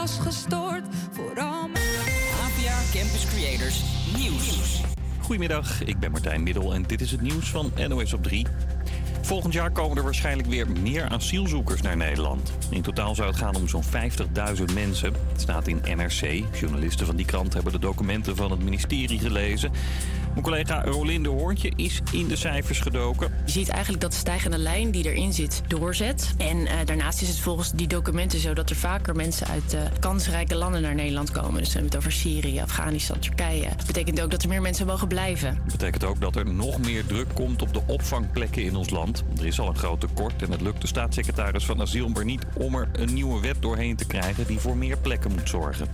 was gestoord. Vooral met... APA Campus Creators Nieuws. Goedemiddag, ik ben Martijn Middel en dit is het nieuws van NOS op 3. Volgend jaar komen er waarschijnlijk weer meer asielzoekers naar Nederland. In totaal zou het gaan om zo'n 50.000 mensen. Het staat in NRC. Journalisten van die krant hebben de documenten van het ministerie gelezen. Mijn collega Rolinde Hoorntje is in de cijfers gedoken. Je ziet eigenlijk dat de stijgende lijn die erin zit doorzet. En eh, daarnaast is het volgens die documenten zo dat er vaker mensen uit eh, kansrijke landen naar Nederland komen. Dus we hebben het over Syrië, Afghanistan, Turkije. Dat betekent ook dat er meer mensen mogen blijven. Dat betekent ook dat er nog meer druk komt op de opvangplekken in ons land. Er is al een groot tekort en het lukt de staatssecretaris van Asiel maar niet om er een nieuwe wet doorheen te krijgen die voor meer plekken moet zorgen.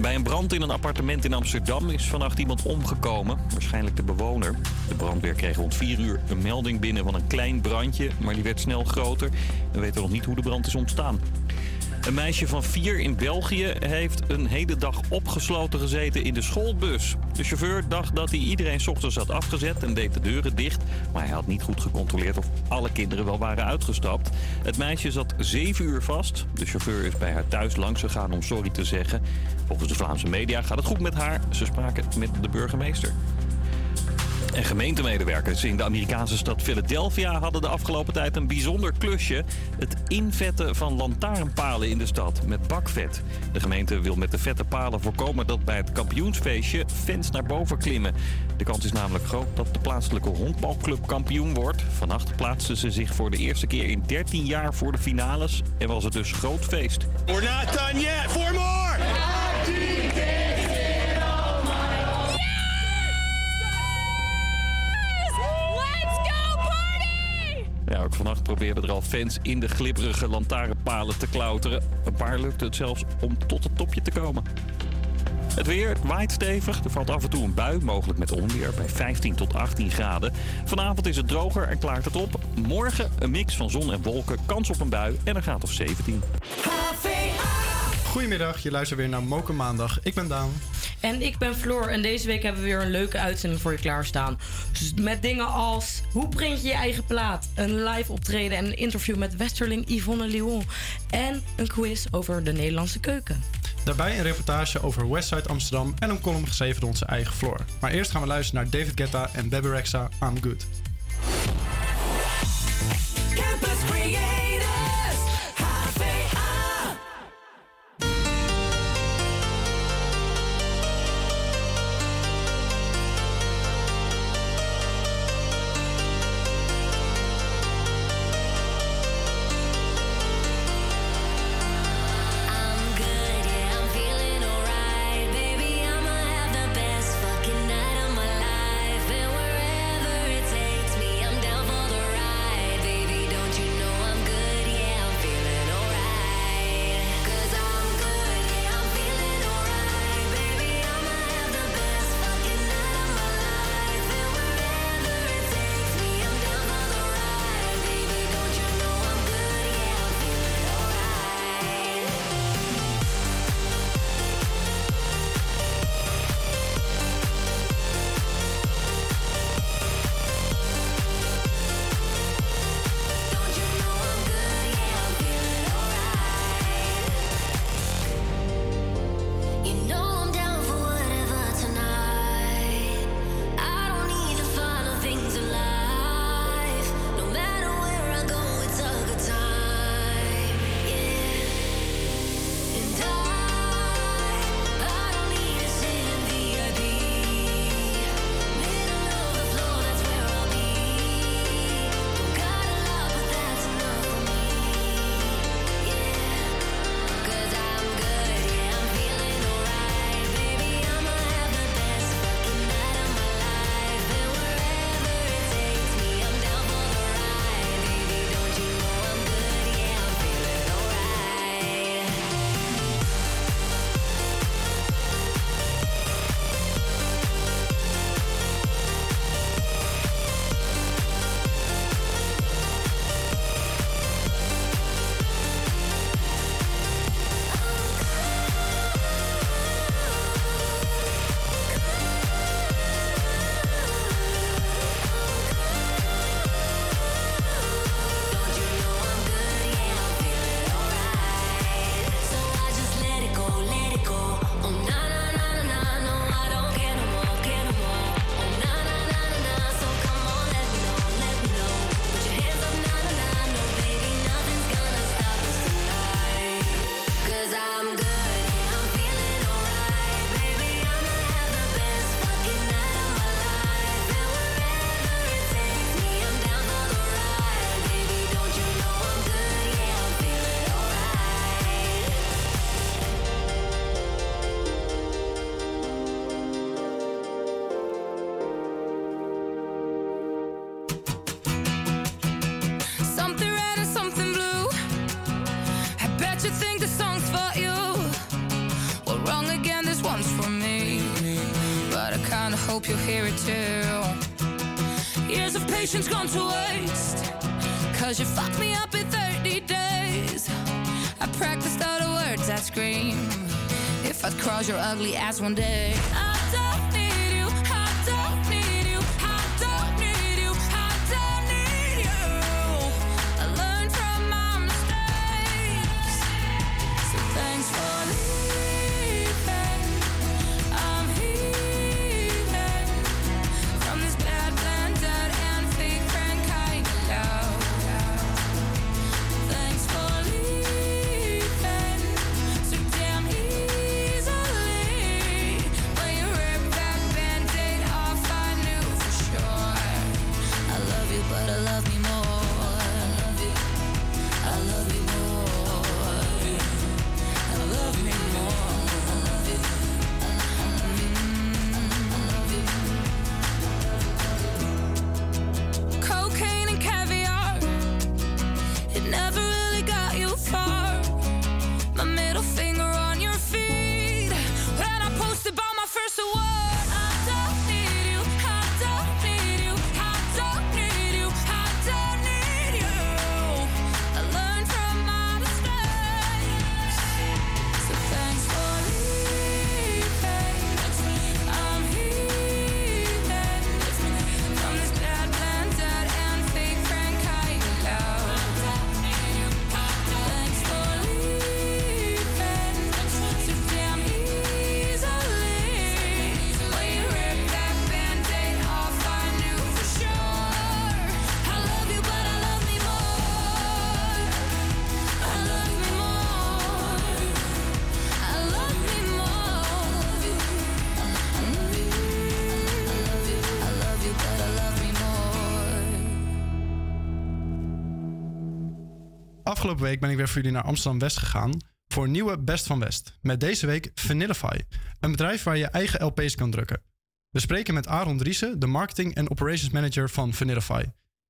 Bij een brand in een appartement in Amsterdam is vannacht iemand omgekomen. Waarschijnlijk de bewoner. De brandweer kreeg rond 4 uur een melding binnen van een klein brandje. Maar die werd snel groter. We weten nog niet hoe de brand is ontstaan. Een meisje van vier in België heeft een hele dag opgesloten gezeten in de schoolbus. De chauffeur dacht dat hij iedereen 's ochtends had afgezet en deed de deuren dicht. Maar hij had niet goed gecontroleerd of alle kinderen wel waren uitgestapt. Het meisje zat zeven uur vast. De chauffeur is bij haar thuis langs gegaan om sorry te zeggen. Volgens de Vlaamse media gaat het goed met haar. Ze spraken met de burgemeester. En gemeentemedewerkers in de Amerikaanse stad Philadelphia hadden de afgelopen tijd een bijzonder klusje. Het invetten van lantaarnpalen in de stad met bakvet. De gemeente wil met de vette palen voorkomen dat bij het kampioensfeestje fans naar boven klimmen. De kans is namelijk groot dat de plaatselijke honkbalclub kampioen wordt. Vannacht plaatsten ze zich voor de eerste keer in 13 jaar voor de finales en was het dus groot feest. We're not done yet. Four more. Ja, ook vannacht probeerden er al fans in de glibberige lantaarnpalen te klauteren. Een paar lukte het zelfs om tot het topje te komen. Het weer waait stevig. Er valt af en toe een bui, mogelijk met onweer, bij 15 tot 18 graden. Vanavond is het droger en klaart het op. Morgen een mix van zon en wolken, kans op een bui en een graad of 17. Goedemiddag, je luistert weer naar Moken Maandag. Ik ben Daan. En ik ben Floor en deze week hebben we weer een leuke uitzending voor je klaarstaan. Dus met dingen als hoe print je je eigen plaat, een live optreden en een interview met Westerling Yvonne Lyon en een quiz over de Nederlandse keuken. Daarbij een reportage over Westside Amsterdam en een column geschreven door onze eigen Floor. Maar eerst gaan we luisteren naar David Guetta en Bebe Rexha, I'm Good. Campus Creators, patience gone to waste. Cause you fucked me up in 30 days. I practiced all the words I scream. If I'd cross your ugly ass one day. Afgelopen week ben ik weer voor jullie naar Amsterdam West gegaan voor een nieuwe Best van West. Met deze week Vanillify, een bedrijf waar je eigen LP's kan drukken. We spreken met Aaron Driessen, de marketing en operations manager van Vanillify.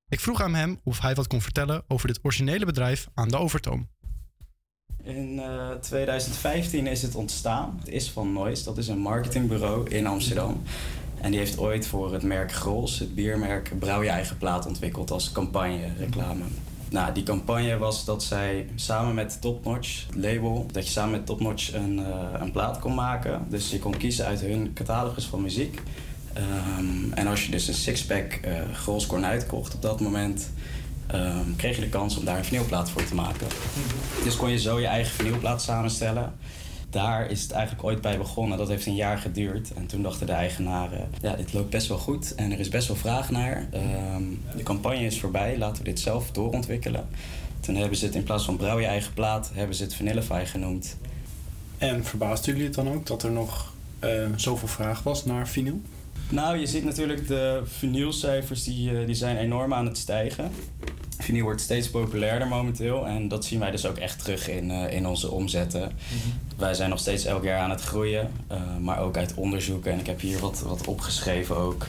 Ik vroeg aan hem of hij wat kon vertellen over dit originele bedrijf aan de Overtoom. In eh, 2015 is het ontstaan. Het is van Noise, dat is een marketingbureau in Amsterdam. En die heeft ooit voor het merk Grols, het biermerk, Brouw je eigen plaat ontwikkeld als campagne-reclame. Nou, die campagne was dat zij samen met Topnotch, het label, dat je samen met Topnotch een, eh, een plaat kon maken. Dus je kon kiezen uit hun catalogus van muziek. Ehm, en als je dus een sixpack eh Grols Cornuit kocht op dat moment, ehm, kreeg je de kans om daar een vinylplaat voor te maken. Dus kon je zo je eigen vinylplaat samenstellen. Daar is het eigenlijk ooit bij begonnen. Dat heeft een jaar geduurd. En toen dachten de eigenaren, ja, dit loopt best wel goed. En er is best wel vraag naar. Ehm, de campagne is voorbij. Laten we dit zelf doorontwikkelen. Toen hebben ze het in plaats van brouw je eigen plaat, hebben ze het Vanillify genoemd. En verbaasden jullie het dan ook dat er nog eh, zoveel vraag was naar vinyl? Nou, je ziet natuurlijk de vinylcijfers die, eh, die zijn enorm aan het stijgen. Vinyl wordt steeds populairder momenteel en dat zien wij dus ook echt terug in, eh, in onze omzetten. Wij zijn nog steeds elk jaar aan het groeien, eh, maar ook uit onderzoeken, en ik heb hier wat, wat opgeschreven ook,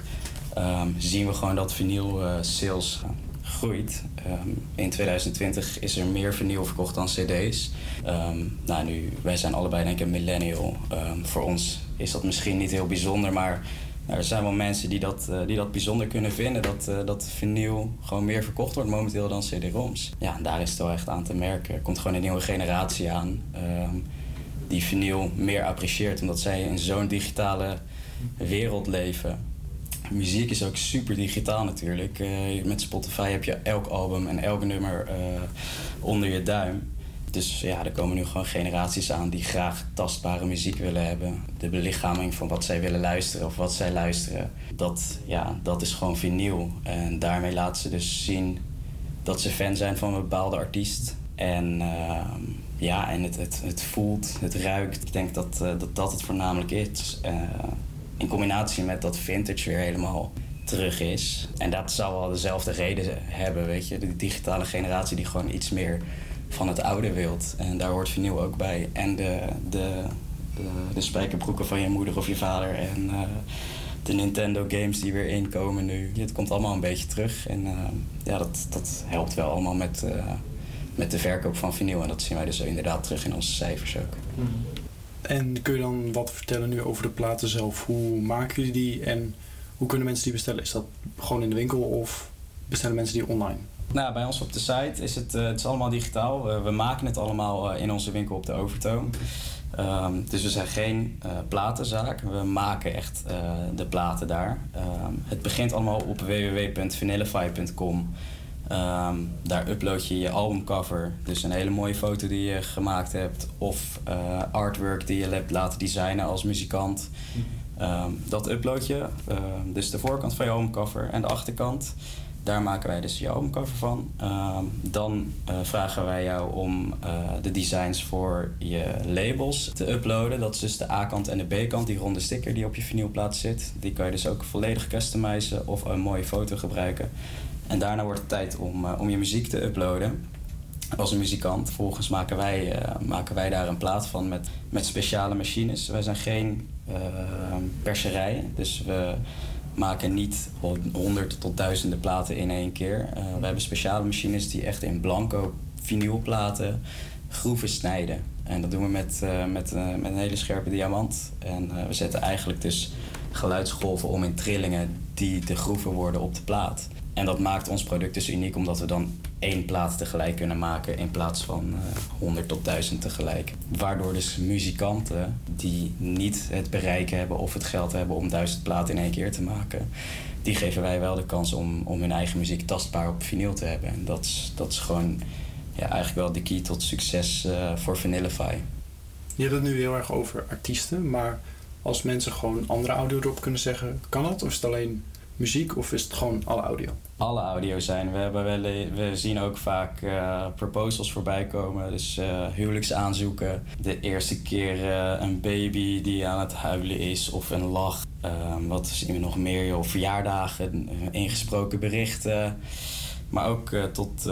ehm, zien we gewoon dat vinyl eh, sales groeit. Ehm, in 2020 is er meer vinyl verkocht dan cd's. Ehm, nou, nu, wij zijn allebei denk ik een millennial. Voor ons is dat misschien niet heel bijzonder, maar nou, er zijn wel mensen die dat, eh, die dat bijzonder kunnen vinden. Dat, eh, dat vinyl gewoon meer verkocht wordt momenteel dan cd-roms. Ja, en daar is het wel echt aan te merken. Er komt gewoon een nieuwe generatie aan ehm, die vinyl meer apprecieert. Omdat zij in zo'n digitale wereld leven. Muziek is ook super digitaal natuurlijk. Eh, met Spotify heb je elk album en elk nummer onder je duim. Dus ja, er komen nu gewoon generaties aan die graag tastbare muziek willen hebben. De belichaming van wat zij willen luisteren of wat zij luisteren. Dat, ja, dat is gewoon vinyl. En daarmee laten ze dus zien dat ze fan zijn van een bepaalde artiest. En ehm, ja, en het, het, het voelt, het ruikt. Ik denk dat eh, dat, dat het voornamelijk is. Eh, in combinatie met dat vintage weer helemaal terug is. En dat zou wel dezelfde reden hebben, weet je. De digitale generatie die gewoon iets meer van het oude wilt. En daar hoort vinyl ook bij. En de, de, de, spijkerbroeken van je moeder of je vader. En eh, de Nintendo games die weer inkomen nu. Het komt allemaal een beetje terug. En eh, ja, dat, dat helpt wel allemaal met, eh, met de verkoop van vinyl. En dat zien wij dus inderdaad terug in onze cijfers ook. En kun je dan wat vertellen nu over de platen zelf? Hoe maken jullie die en hoe kunnen mensen die bestellen? Is dat gewoon in de winkel of bestellen mensen die online? Nou, bij ons op de site is het, eh, het is allemaal digitaal. Eh, we maken het allemaal eh, in onze winkel op de Overtoom. Ehm, dus we zijn geen platenzaak. We maken echt de platen daar. Ehm, het begint allemaal op www.vanillify.com. Ehm, daar upload je je albumcover. Dus een hele mooie foto die je gemaakt hebt. Of artwork die je hebt laten designen als muzikant. Ehm, dat upload je. Dus de voorkant van je albumcover en de achterkant. Daar maken wij dus je albumcover van. Ehm, dan eh, vragen wij jou om eh, de designs voor je labels te uploaden. Dat is dus de A-kant en de B-kant, die ronde sticker die op je vinylplaat zit. Die kan je dus ook volledig customizen of een mooie foto gebruiken. En daarna wordt het tijd om, eh, om je muziek te uploaden als een muzikant. Vervolgens maken wij, maken wij daar een plaat van met, met speciale machines. Wij zijn geen eh, perserij, dus we maken niet honderd tot duizenden platen in één keer. Eh, we hebben speciale machines die echt in blanco vinylplaten groeven snijden. En dat doen we met, eh, met, eh, met een hele scherpe diamant. En we zetten eigenlijk dus geluidsgolven om in trillingen die de groeven worden op de plaat. En dat maakt ons product dus uniek omdat we dan één plaat tegelijk kunnen maken in plaats van eh 100 tot 1000 tegelijk. Waardoor dus muzikanten die niet het bereik hebben of het geld hebben om duizend platen in één keer te maken, die geven wij wel de kans om, om hun eigen muziek tastbaar op vinyl te hebben. En dat is, dat is gewoon ja, eigenlijk wel de key tot succes eh, voor Vanillify. Je hebt het nu heel erg over artiesten, maar als mensen gewoon andere audio erop kunnen zeggen, kan dat? Of is het alleen muziek of is het gewoon alle audio? Alle audio zijn. We, hebben wel, we zien ook vaak eh, proposals voorbij komen. Dus eh, huwelijksaanzoeken. De eerste keer eh, een baby die aan het huilen is of een lach. Ehm, wat zien we nog meer? joh? verjaardagen, ingesproken berichten. Maar ook tot,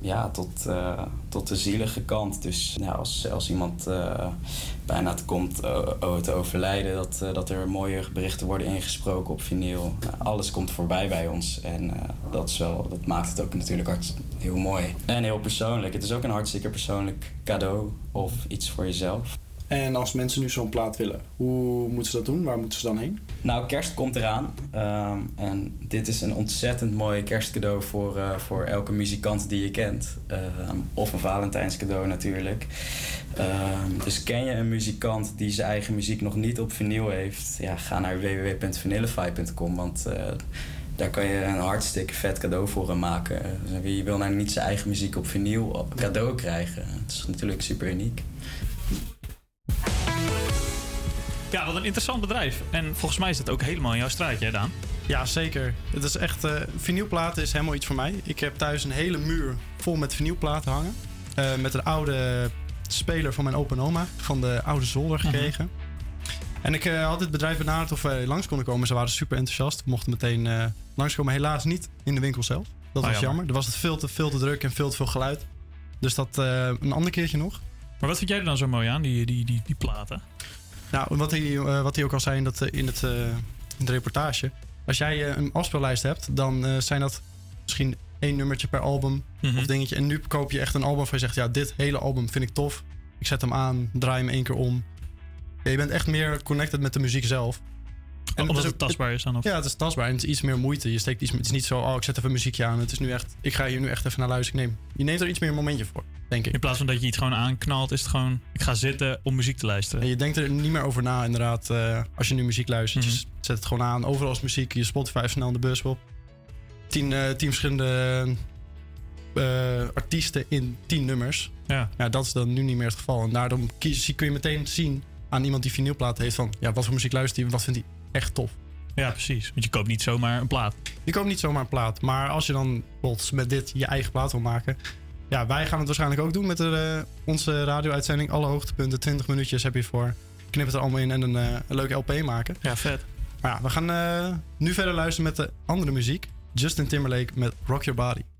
ja, tot, eh, tot de zielige kant. Dus ja, als, als iemand eh, bijna het komt eh, oh, te overlijden, dat, dat er mooie berichten worden ingesproken op vinyl. Nou, alles komt voorbij bij ons. En dat, is wel, dat maakt het ook natuurlijk hart, heel mooi. En heel persoonlijk. Het is ook een hartstikke persoonlijk cadeau of iets voor jezelf. En als mensen nu zo'n plaat willen, hoe moeten ze dat doen? Waar moeten ze dan heen? Nou, kerst komt eraan. Ehm, en dit is een ontzettend mooi kerstcadeau voor, eh, voor elke muzikant die je kent. Ehm, of een Valentijnscadeau natuurlijk. Ehm, dus ken je een muzikant die zijn eigen muziek nog niet op vinyl heeft? Ja, ga naar www.vanillify.com, want eh, daar kan je een hartstikke vet cadeau voor hem maken. Dus wie wil nou niet zijn eigen muziek op vinyl cadeau krijgen? Het is natuurlijk super uniek. Ja, wat een interessant bedrijf. En volgens mij is het ook helemaal in jouw straatje, hè Daan? Ja, zeker. Het is echt, eh vinylplaten is helemaal iets voor mij. Ik heb thuis een hele muur vol met vinylplaten hangen. Eh, met een oude speler van mijn opa en oma van de oude zolder gekregen. En ik eh, had dit bedrijf benaderd of wij langs konden komen. Ze waren super enthousiast. We mochten meteen langskomen. Helaas niet in de winkel zelf. Dat Oh, was jammer. jammer. Er was het veel te, veel te druk en veel te veel geluid. Dus dat een ander keertje nog. Maar wat vind jij er dan zo mooi aan, die, die, die, die platen? Nou, wat hij, eh, wat hij ook al zei in, dat, eh, in, het, eh, in de reportage. Als jij een afspeellijst hebt, dan zijn dat misschien één nummertje per album Mhm. of dingetje. En nu koop je echt een album waar je zegt, ja, dit hele album vind ik tof. Ik zet hem aan, draai hem één keer om. Ja, je bent echt meer connected met de muziek zelf. Omdat is het ook- tastbaar is dan? Of? Ja, het is tastbaar en het is iets meer moeite. Je steekt iets, het is niet zo, oh, ik zet even muziekje aan. Het is nu echt, ik ga hier nu echt even naar luisteren. Je neemt er iets meer een momentje voor, denk ik. In plaats van dat je iets gewoon aanknalt, is het gewoon... Ik ga zitten om muziek te luisteren. En je denkt er niet meer over na, inderdaad. eh, als je nu muziek luistert, Mhm. je zet het gewoon aan. Overal is muziek. Je Spotify snel in de bus op. Tien, eh, tien verschillende eh, artiesten in tien nummers. Ja. ja, dat is dan nu niet meer het geval. En daardoor kun je meteen zien aan iemand die vinylplaten heeft van... Ja, wat voor muziek luistert hij? Wat vindt hij echt tof? Ja, precies. Want je koopt niet zomaar een plaat. Je koopt niet zomaar een plaat. Maar als je dan bijvoorbeeld met dit je eigen plaat wil maken... Ja, wij gaan het waarschijnlijk ook doen met de, eh, onze radio-uitzending. Alle hoogtepunten, 20 minuutjes heb je voor. Knip het er allemaal in en een, een leuke LP maken. Ja, vet. Maar ja, we gaan eh, nu verder luisteren met de andere muziek. Justin Timberlake met Rock Your Body.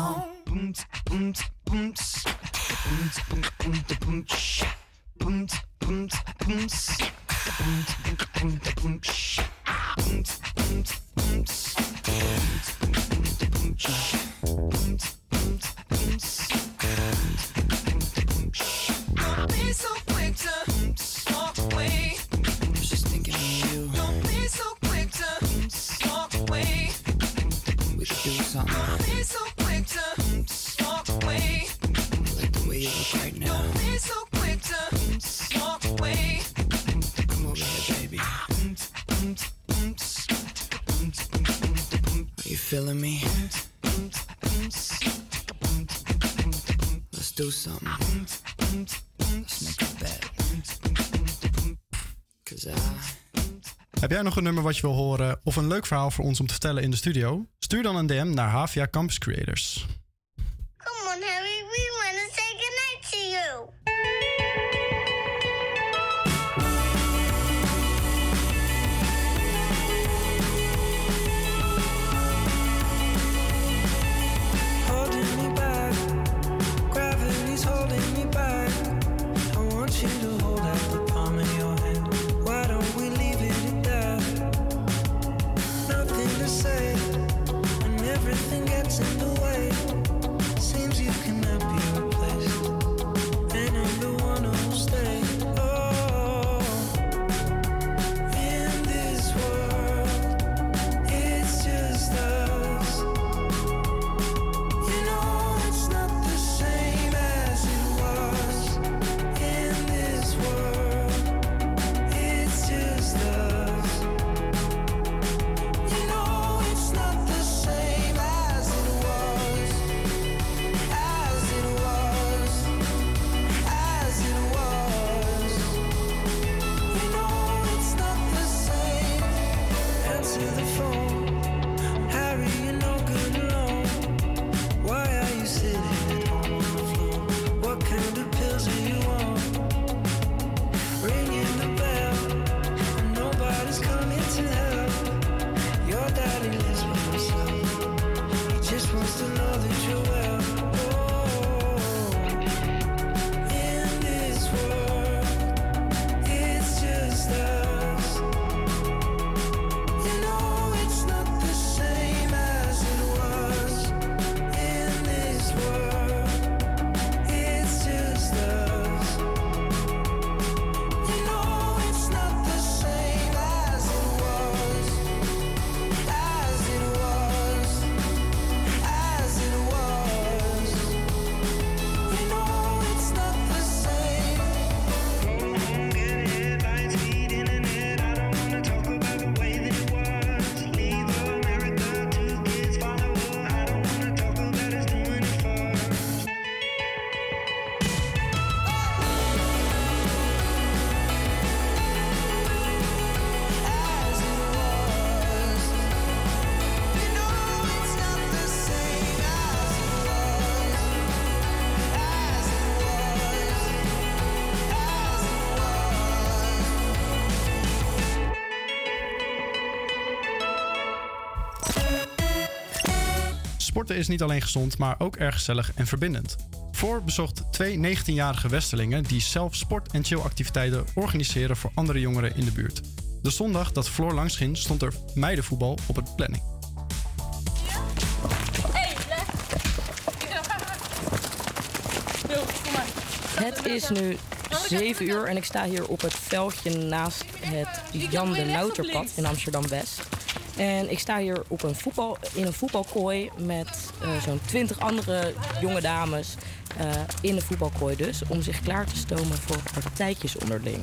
Oh. jij nog een nummer wat je wil horen of een leuk verhaal voor ons om te vertellen in de studio? Stuur dan een DM naar Havia Campus Creators. Sporten is niet alleen gezond, maar ook erg gezellig en verbindend. Voor bezocht twee 19-jarige Westerlingen die zelf sport- en chillactiviteiten organiseren voor andere jongeren in de buurt. De zondag dat Floor langs ging, stond er meidenvoetbal op het planning. Het is nu 7 uur en ik sta hier op het veldje naast het Jan de Nouterpad in Amsterdam-West. En ik sta hier op een voetbal, in een voetbalkooi met eh, zo'n 20 andere jonge dames eh, in de voetbalkooi dus, om zich klaar te stomen voor partijtjes onderling.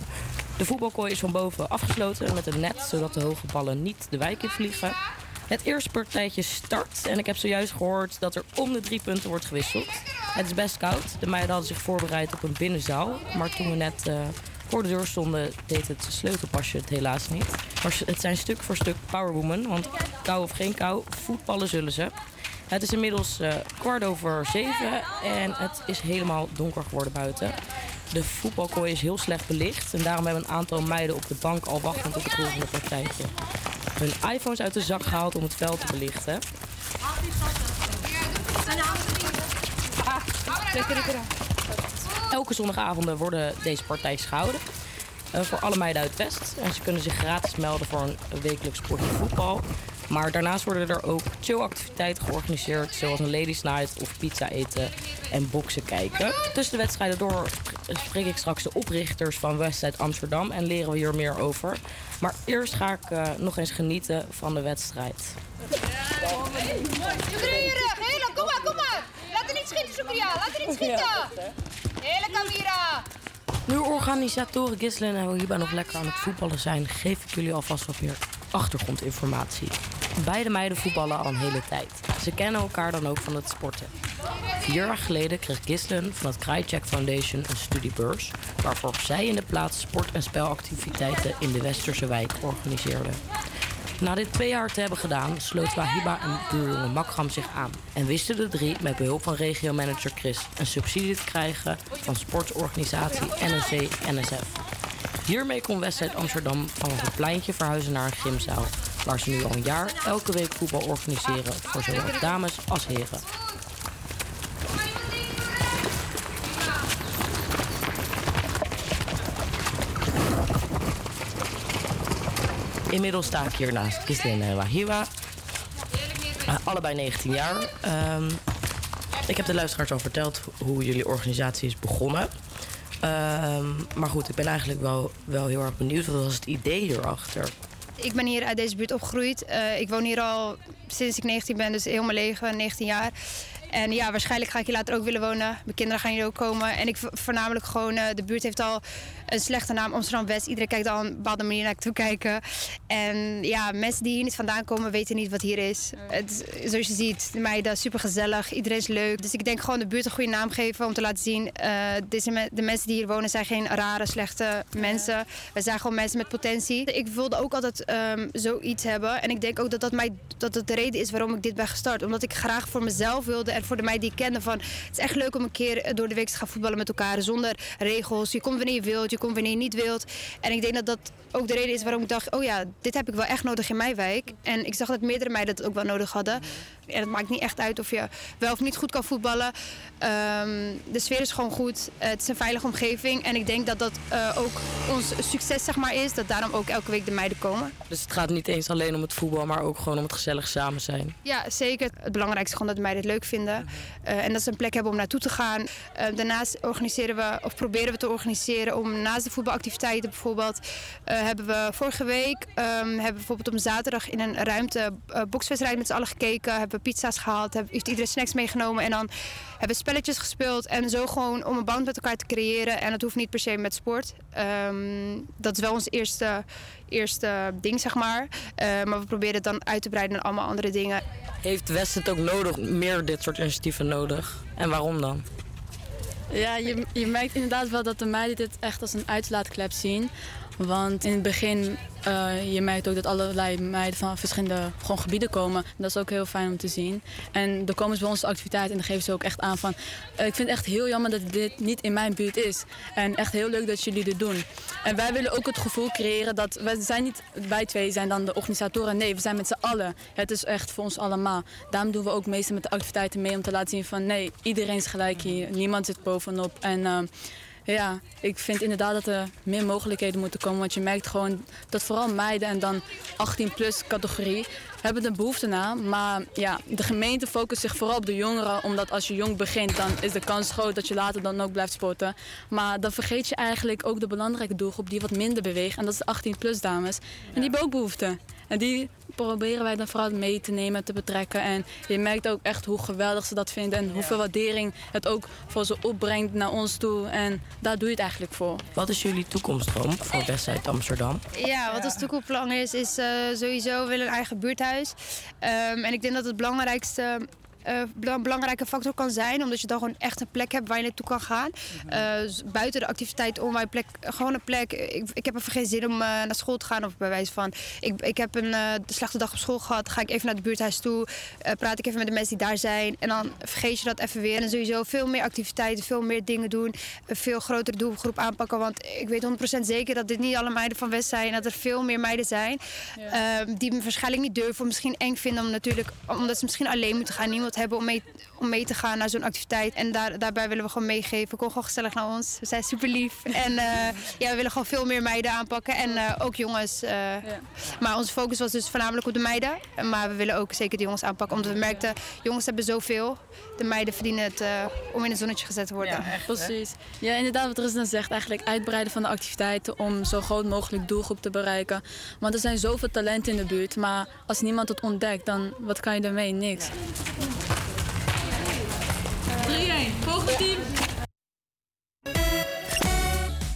De voetbalkooi is van boven afgesloten met een net, zodat de hoge ballen niet de wijk in vliegen. Het eerste partijtje start en ik heb zojuist gehoord dat er om de drie punten wordt gewisseld. Het is best koud. De meiden hadden zich voorbereid op een binnenzaal. Maar toen we net eh, voor de deur stonden, deed het sleutelpasje het helaas niet. Maar het zijn stuk voor stuk powerwoman. Want kou of geen kou, voetballen zullen ze. Het is inmiddels eh, kwart over zeven en het is helemaal donker geworden buiten. De voetbalkooi is heel slecht belicht en daarom hebben een aantal meiden op de bank al wachtend op het volgende partijtje. Hun iPhones uit de zak gehaald om het veld te belichten. Elke zondagavonden worden deze partijtjes gehouden. eh, voor alle meiden uit West. En ze kunnen zich gratis melden voor een wekelijks potje voetbal. Maar daarnaast worden er ook chillactiviteiten georganiseerd. Zoals een ladies night of pizza eten en boksen kijken. Tussen de wedstrijden door spreek ik straks de oprichters van Westside Amsterdam. En leren we hier meer over. Maar eerst ga ik eh, nog eens genieten van de wedstrijd. Hele, kom maar, kom maar! Er niet schieten, Sugria! Laat er niet schieten! Hele Kamira! Nu organisatoren Gislen en Wahiba nog lekker aan het voetballen zijn, geef ik jullie alvast wat meer achtergrondinformatie. Beide meiden voetballen al een hele tijd. Ze kennen elkaar dan ook van het sporten. Vier jaar geleden kreeg Gislen van het Krajcek Foundation een studiebeurs... waarvoor zij in de plaats sport- en spelactiviteiten in de Westerse wijk organiseerde. Na dit twee jaar te hebben gedaan, sloot Wahiba en buurjongen Makram zich aan. En wisten de drie met behulp van regiomanager Chris een subsidie te krijgen van sportorganisatie NOC-NSF. Hiermee kon Wedstrijd Amsterdam vanaf een pleintje verhuizen naar een gymzaal. Waar ze nu al een jaar elke week voetbal organiseren voor zowel dames als heren. Inmiddels sta ik hier naast Kislin en Wahiba. Uh, allebei 19 jaar. Ehm, ik heb de luisteraars al verteld hoe jullie organisatie is begonnen. Ehm, maar goed, ik ben eigenlijk wel, wel heel erg benieuwd. Wat was het idee hierachter? Ik ben hier uit deze buurt opgegroeid. Eh, ik woon hier al sinds ik 19 ben, dus heel mijn leven, 19 jaar. En ja, waarschijnlijk ga ik hier later ook willen wonen. Mijn kinderen gaan hier ook komen. En ik vo- voornamelijk gewoon, eh, de buurt heeft al een slechte naam, Amsterdam-West. Iedereen kijkt op een bepaalde manier naar toe kijken. En ja, mensen die hier niet vandaan komen, weten niet wat hier is. Het, zoals je ziet, de meiden super gezellig, iedereen is leuk. Dus ik denk gewoon de buurt een goede naam geven om te laten zien. eh, de mensen die hier wonen zijn geen rare, slechte mensen. We zijn gewoon mensen met potentie. Ik wilde ook altijd ehm, zoiets hebben. En ik denk ook dat dat, mij, dat het de reden is waarom ik dit ben gestart. Omdat ik graag voor mezelf wilde en voor de meiden die ik kende van... Het is echt leuk om een keer door de week te gaan voetballen met elkaar. Zonder regels. Je komt wanneer je wilt, je komt wanneer niet wilt. En ik denk dat dat ook de reden is waarom ik dacht... Oh ja, dit heb ik wel echt nodig in mijn wijk. En ik zag dat meerdere meiden dat ook wel nodig hadden. En het maakt niet echt uit of je wel of niet goed kan voetballen. Ehm, de sfeer is gewoon goed. Het is een veilige omgeving. En ik denk dat dat eh, ook ons succes zeg maar, is. Dat daarom ook elke week de meiden komen. Dus het gaat niet eens alleen om het voetbal, maar ook gewoon om het gezellig samen zijn. Ja, zeker. Het belangrijkste is gewoon dat de meiden het leuk vinden. Eh, en dat ze een plek hebben om naartoe te gaan. Eh, daarnaast organiseren we, of proberen we te organiseren om naast de voetbalactiviteiten bijvoorbeeld... hebben we vorige week, ehm, hebben we bijvoorbeeld op zaterdag in een ruimte eh bokswedstrijd met z'n allen gekeken. Hebben we pizza's gehaald, hebben, heeft iedereen snacks meegenomen. En dan hebben we spelletjes gespeeld. En zo gewoon om een band met elkaar te creëren. En dat hoeft niet per se met sport. Ehm, dat is wel ons eerste, eerste ding, zeg maar. Eh, maar we proberen het dan uit te breiden naar allemaal andere dingen. Heeft West het ook nodig, meer dit soort initiatieven nodig? En waarom dan? Ja, je, je merkt inderdaad wel dat de meiden dit echt als een uitlaatklep zien. Want in het begin, eh, je merkt ook dat allerlei meiden van verschillende gewoon gebieden komen. Dat is ook heel fijn om te zien. En dan komen ze bij onze activiteit en dan geven ze ook echt aan van... eh, ik vind het echt heel jammer dat dit niet in mijn buurt is. En echt heel leuk dat jullie dit doen. En wij willen ook het gevoel creëren dat... We zijn niet, wij twee zijn dan de organisatoren. Nee, we zijn met z'n allen. Het is echt voor ons allemaal. Daarom doen we ook meestal met de activiteiten mee om te laten zien van... Nee, iedereen is gelijk hier. Niemand zit bovenop. En... ehm, ja, ik vind inderdaad dat er meer mogelijkheden moeten komen. Want je merkt gewoon dat vooral meiden en dan 18-plus categorie hebben er behoefte naar. Maar ja, de gemeente focust zich vooral op de jongeren. Omdat als je jong begint, dan is de kans groot dat je later dan ook blijft sporten. Maar dan vergeet je eigenlijk ook de belangrijke doelgroep die wat minder beweegt. En dat is de 18-plus dames. En die hebben ook behoefte. En die proberen wij dan vooral mee te nemen, te betrekken. En je merkt ook echt hoe geweldig ze dat vinden. En hoeveel waardering het ook voor ze opbrengt naar ons toe. En daar doe je het eigenlijk voor. Wat is jullie toekomstdroom voor Westside Amsterdam? Ja, wat ons toekomstplan is, is eh, sowieso we willen een eigen buurthuis. Ehm, en ik denk dat het belangrijkste. Eh, bela- belangrijke factor kan zijn, omdat je dan gewoon echt een plek hebt waar je naartoe kan gaan. Eh, s- buiten de activiteit om mijn plek, gewoon een plek. Ik, ik heb even geen zin om eh, naar school te gaan, of bij wijze van. Ik, ik heb een eh, slechte dag op school gehad, ga ik even naar het buurthuis toe, eh, praat ik even met de mensen die daar zijn, en dan vergeet je dat even weer. En sowieso veel meer activiteiten, veel meer dingen doen, een veel grotere doelgroep aanpakken, want ik weet 100% zeker dat dit niet alle meiden van West zijn, en dat er veel meer meiden zijn ehm, die me waarschijnlijk niet durven, of misschien eng vinden, om natuurlijk, omdat ze misschien alleen moeten gaan, niemand hebben om mee, om mee te gaan naar zo'n activiteit. En daar, daarbij willen we gewoon meegeven. Kom gewoon gezellig naar ons. We zijn super lief. En eh, ja, we willen gewoon veel meer meiden aanpakken. En eh, ook jongens. eh. Maar onze focus was dus voornamelijk op de meiden. Maar we willen ook zeker de jongens aanpakken. Omdat we merkten, jongens hebben zoveel. De meiden verdienen het eh, om in een zonnetje gezet te worden. Precies. Ja, inderdaad, wat Rusna zegt, eigenlijk uitbreiden van de activiteiten om zo groot mogelijk doelgroep te bereiken. Want er zijn zoveel talenten in de buurt, maar als niemand het ontdekt, dan wat kan je ermee? Niks. 3-1, volgende team.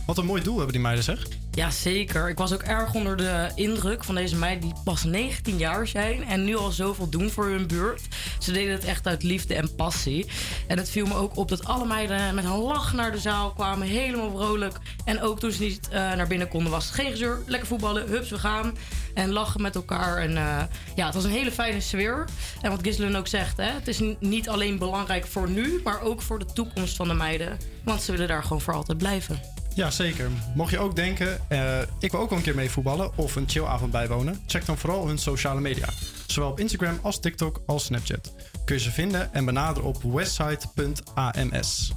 Wat een mooi doel hebben die meiden, zeg. Ja, zeker. Ik was ook erg onder de indruk van deze meiden die pas 19 jaar zijn en nu al zoveel doen voor hun buurt. Ze deden het echt uit liefde en passie. En het viel me ook op dat alle meiden met een lach naar de zaal kwamen, helemaal vrolijk. En ook toen ze niet eh, naar binnen konden, was het geen gezeur. Lekker voetballen, hups, we gaan. En lachen met elkaar. En eh, ja, het was een hele fijne sfeer. En wat Gislin ook zegt, hè, het is niet alleen belangrijk voor nu, maar ook voor de toekomst van de meiden. Want ze willen daar gewoon voor altijd blijven. Ja, zeker. Mocht je ook denken, eh, ik wil ook wel een keer mee voetballen of een chillavond bijwonen, check dan vooral hun sociale media. Zowel op Instagram als TikTok als Snapchat. Kun je ze vinden en benaderen op westside.ams.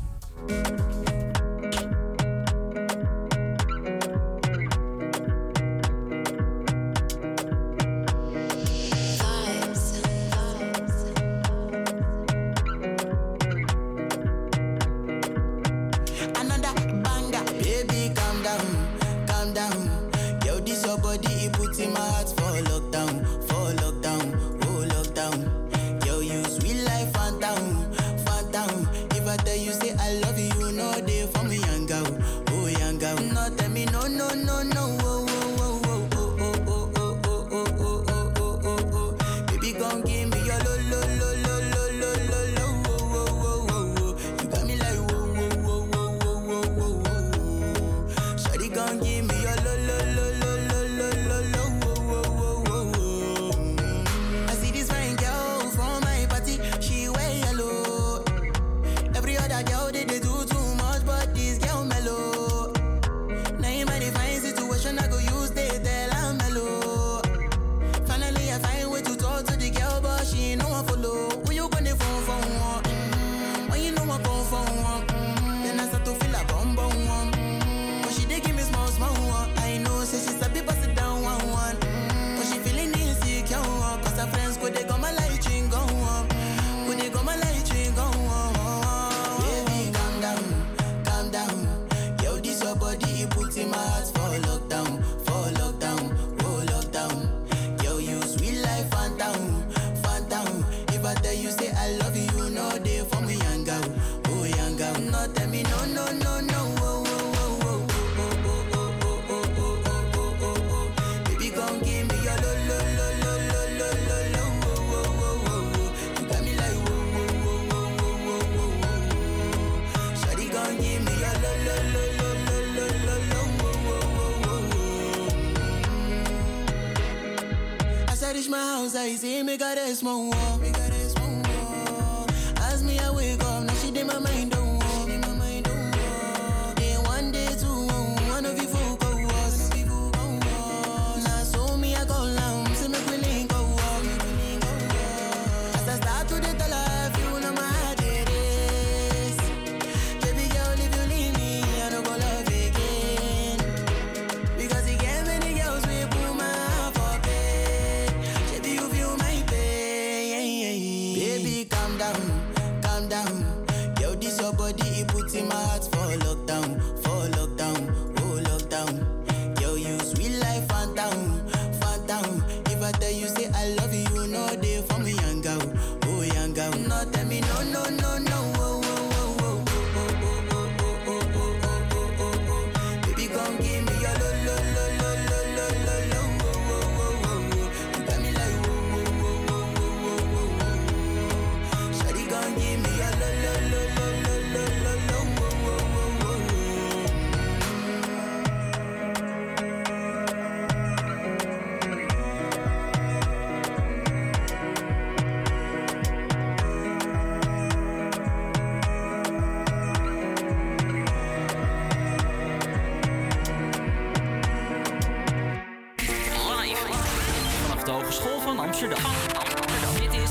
de Hogeschool van Amsterdam. Amsterdam. Dit is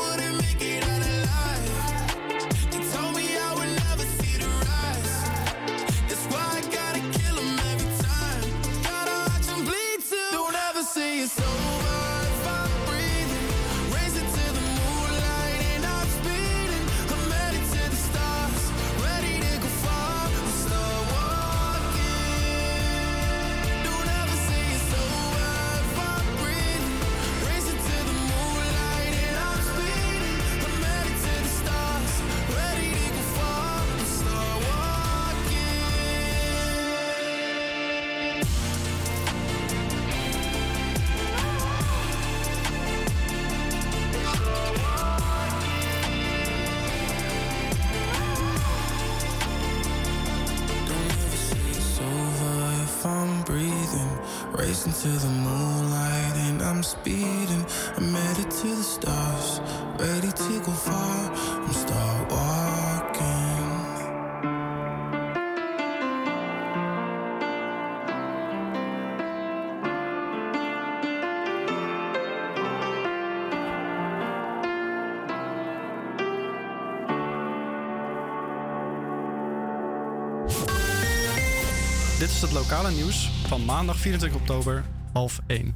het lokale nieuws van maandag 24 oktober half 1.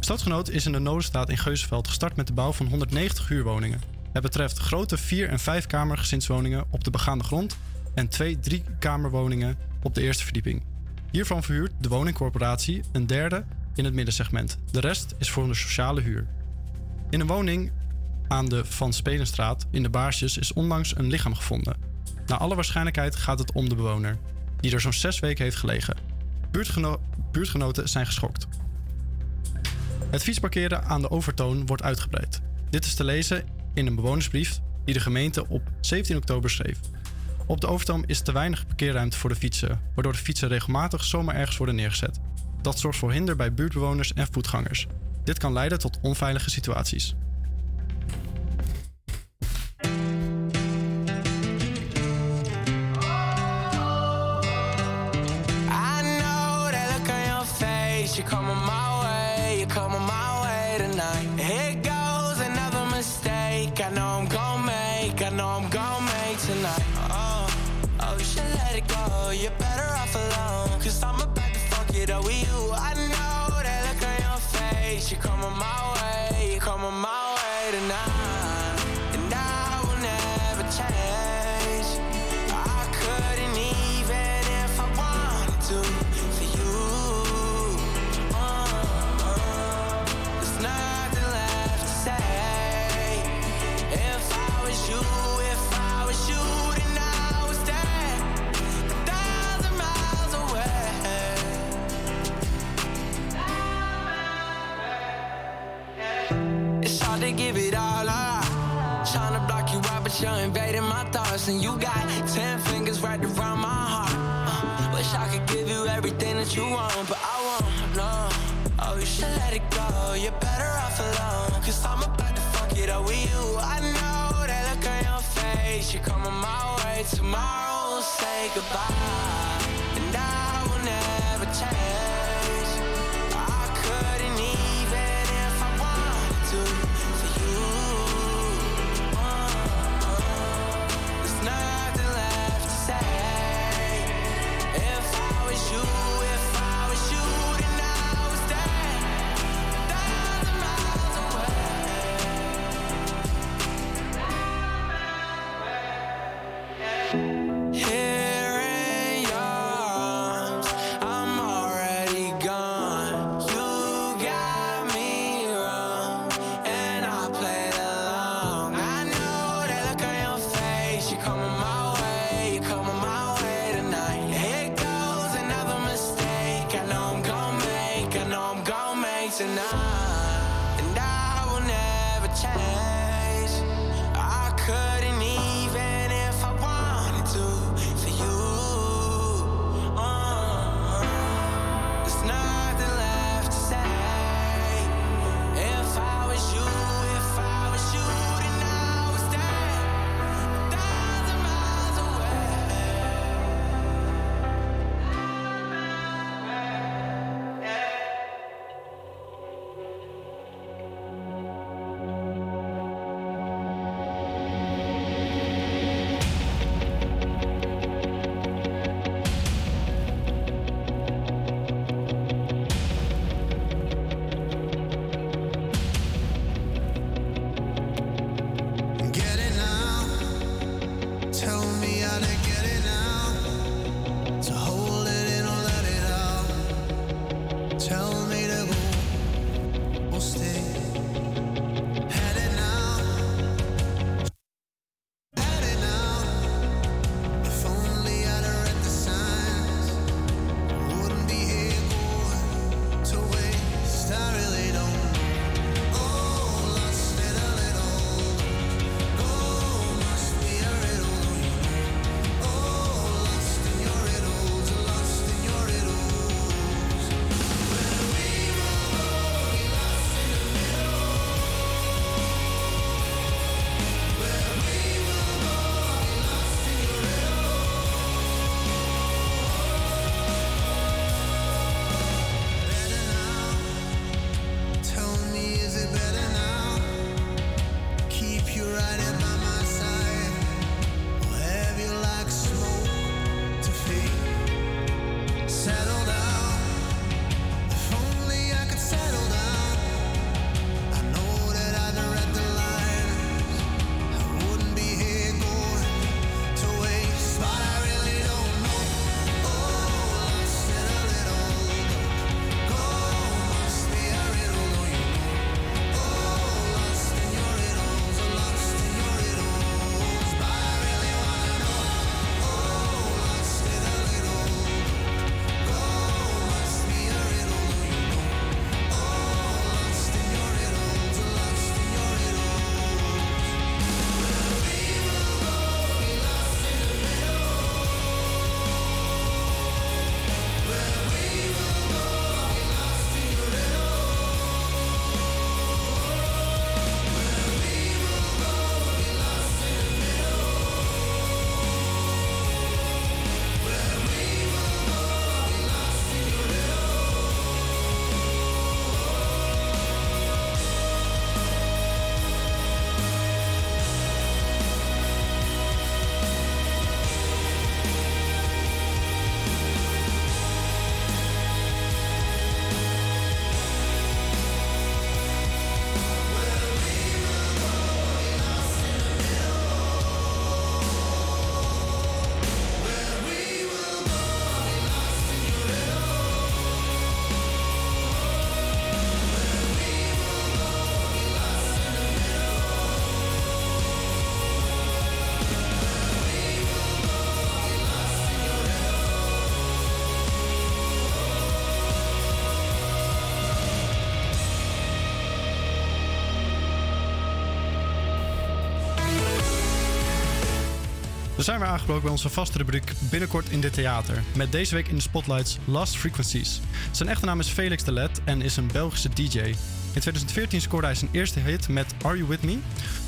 Stadgenoot is in de Nodenstaat in Geuzenveld gestart met de bouw van 190 huurwoningen. Het betreft grote 4- en 5-kamer gezinswoningen op de begaande grond en twee 3-kamerwoningen op de eerste verdieping. Hiervan verhuurt de woningcorporatie een derde in het middensegment. De rest is voor de sociale huur. In een woning aan de Van Spelenstraat in de Baarsjes is onlangs een lichaam gevonden. Na alle waarschijnlijkheid gaat het om de bewoner die er zo'n zes weken heeft gelegen. Buurtgeno- buurtgenoten zijn geschokt. Het fietsparkeren aan de Overtoon wordt uitgebreid. Dit is te lezen in een bewonersbrief die de gemeente op 17 oktober schreef. Op de Overtoom is te weinig parkeerruimte voor de fietsen, waardoor de fietsen regelmatig zomaar ergens worden neergezet. Dat zorgt voor hinder bij buurtbewoners en voetgangers. Dit kan leiden tot onveilige situaties. And you got ten fingers right around my heart. Uh, wish I could give you everything that you want, but I won't. No. Oh, you should let it go. You're better off alone. Cause I'm about to fuck it up with you. I know that look on your face. You're coming my way tomorrow. Say goodbye. And I will never change. Zijn weer aangebroken bij onze vaste rubriek Binnenkort in dit theater. Met deze week in de spotlights Lost Frequencies. Zijn echte naam is Felix de Let en is een Belgische DJ. In 2014 scoorde hij zijn eerste hit met Are You With Me?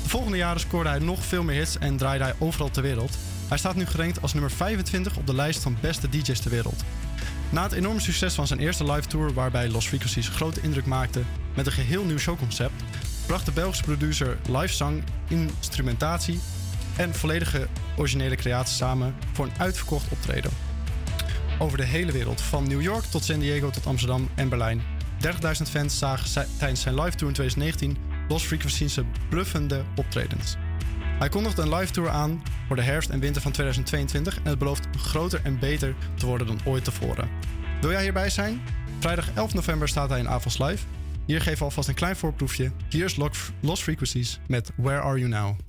De volgende jaren scoorde hij nog veel meer hits en draaide hij overal ter wereld. Hij staat nu gerankt als nummer 25 op de lijst van beste DJ's ter wereld. Na het enorme succes van zijn eerste live tour, waarbij Lost Frequencies grote indruk maakte met een geheel nieuw showconcept, bracht de Belgische producer live zang, instrumentatie en volledige originele creatie samen voor een uitverkocht optreden. Over de hele wereld, van New York tot San Diego tot Amsterdam en Berlijn. 30.000 fans zagen tijdens zijn live tour in 2019 Lost Frequencies bluffende optredens. Hij kondigde een live tour aan voor de herfst en winter van 2022 en het belooft groter en beter te worden dan ooit tevoren. Wil jij hierbij zijn? Vrijdag 11 november staat hij in Avals Live. Hier geven we alvast een klein voorproefje. Hier is Lost Frequencies met Where Are You Now?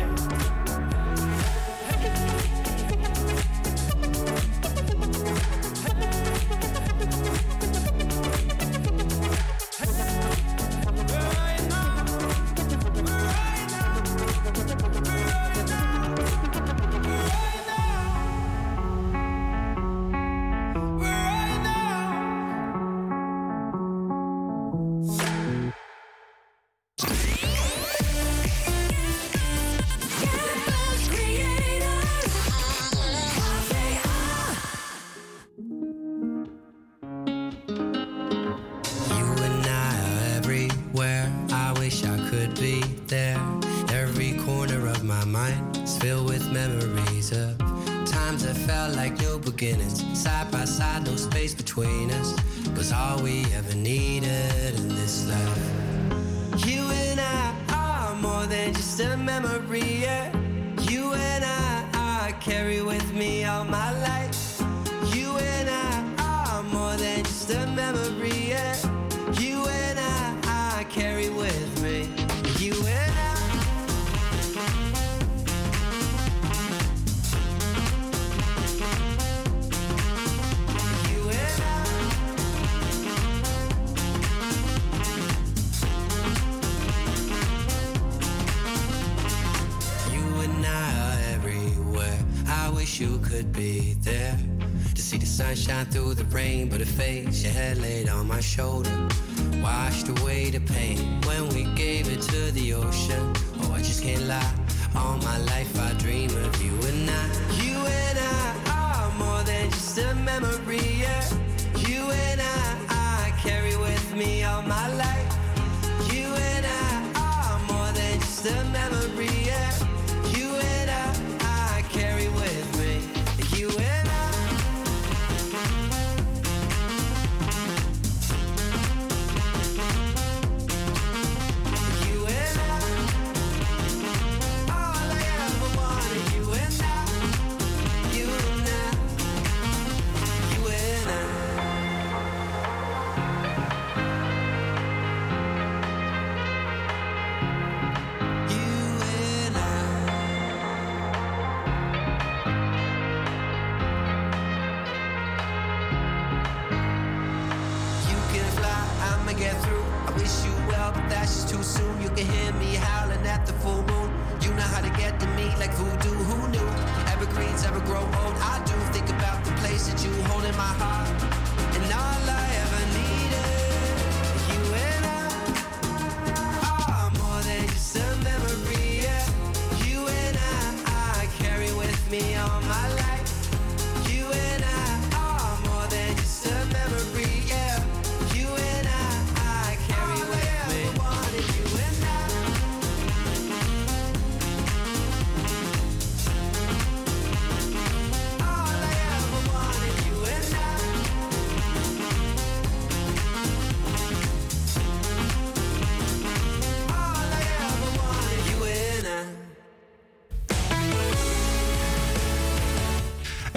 Can't lie. All my life I dream of you and I. You and I are more than just a memory. Grow old. I do think about the place that you hold in my heart, and all I ever needed, you and I are more than just a memory. Yeah. You and I, I carry with me all my life.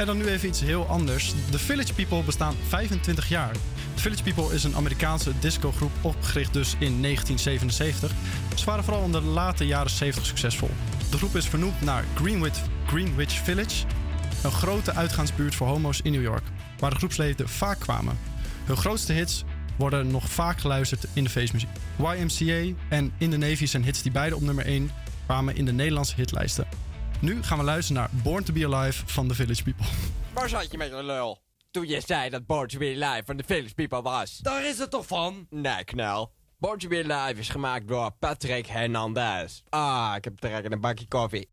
En dan nu even iets heel anders. De Village People bestaan 25 jaar. De Village People is een Amerikaanse discogroep opgericht dus in 1977. Ze waren vooral in de late jaren 70 succesvol. De groep is vernoemd naar Greenwich, Greenwich Village, een grote uitgaansbuurt voor homo's in New York, waar de groepsleden vaak kwamen. Hun grootste hits worden nog vaak geluisterd in de feestmuziek. YMCA en In the Navy zijn hits die beide op nummer 1 kwamen in de Nederlandse hitlijsten. Nu gaan we luisteren naar Born to Be Alive van The Village People. Waar zat je met je lul? Toen je zei dat Born to Be Alive van de Village People was. Daar is het toch van? Nee, knel. Born to Be Alive is gemaakt door Patrick Hernandez. Ah, ik heb trek in een bakje koffie.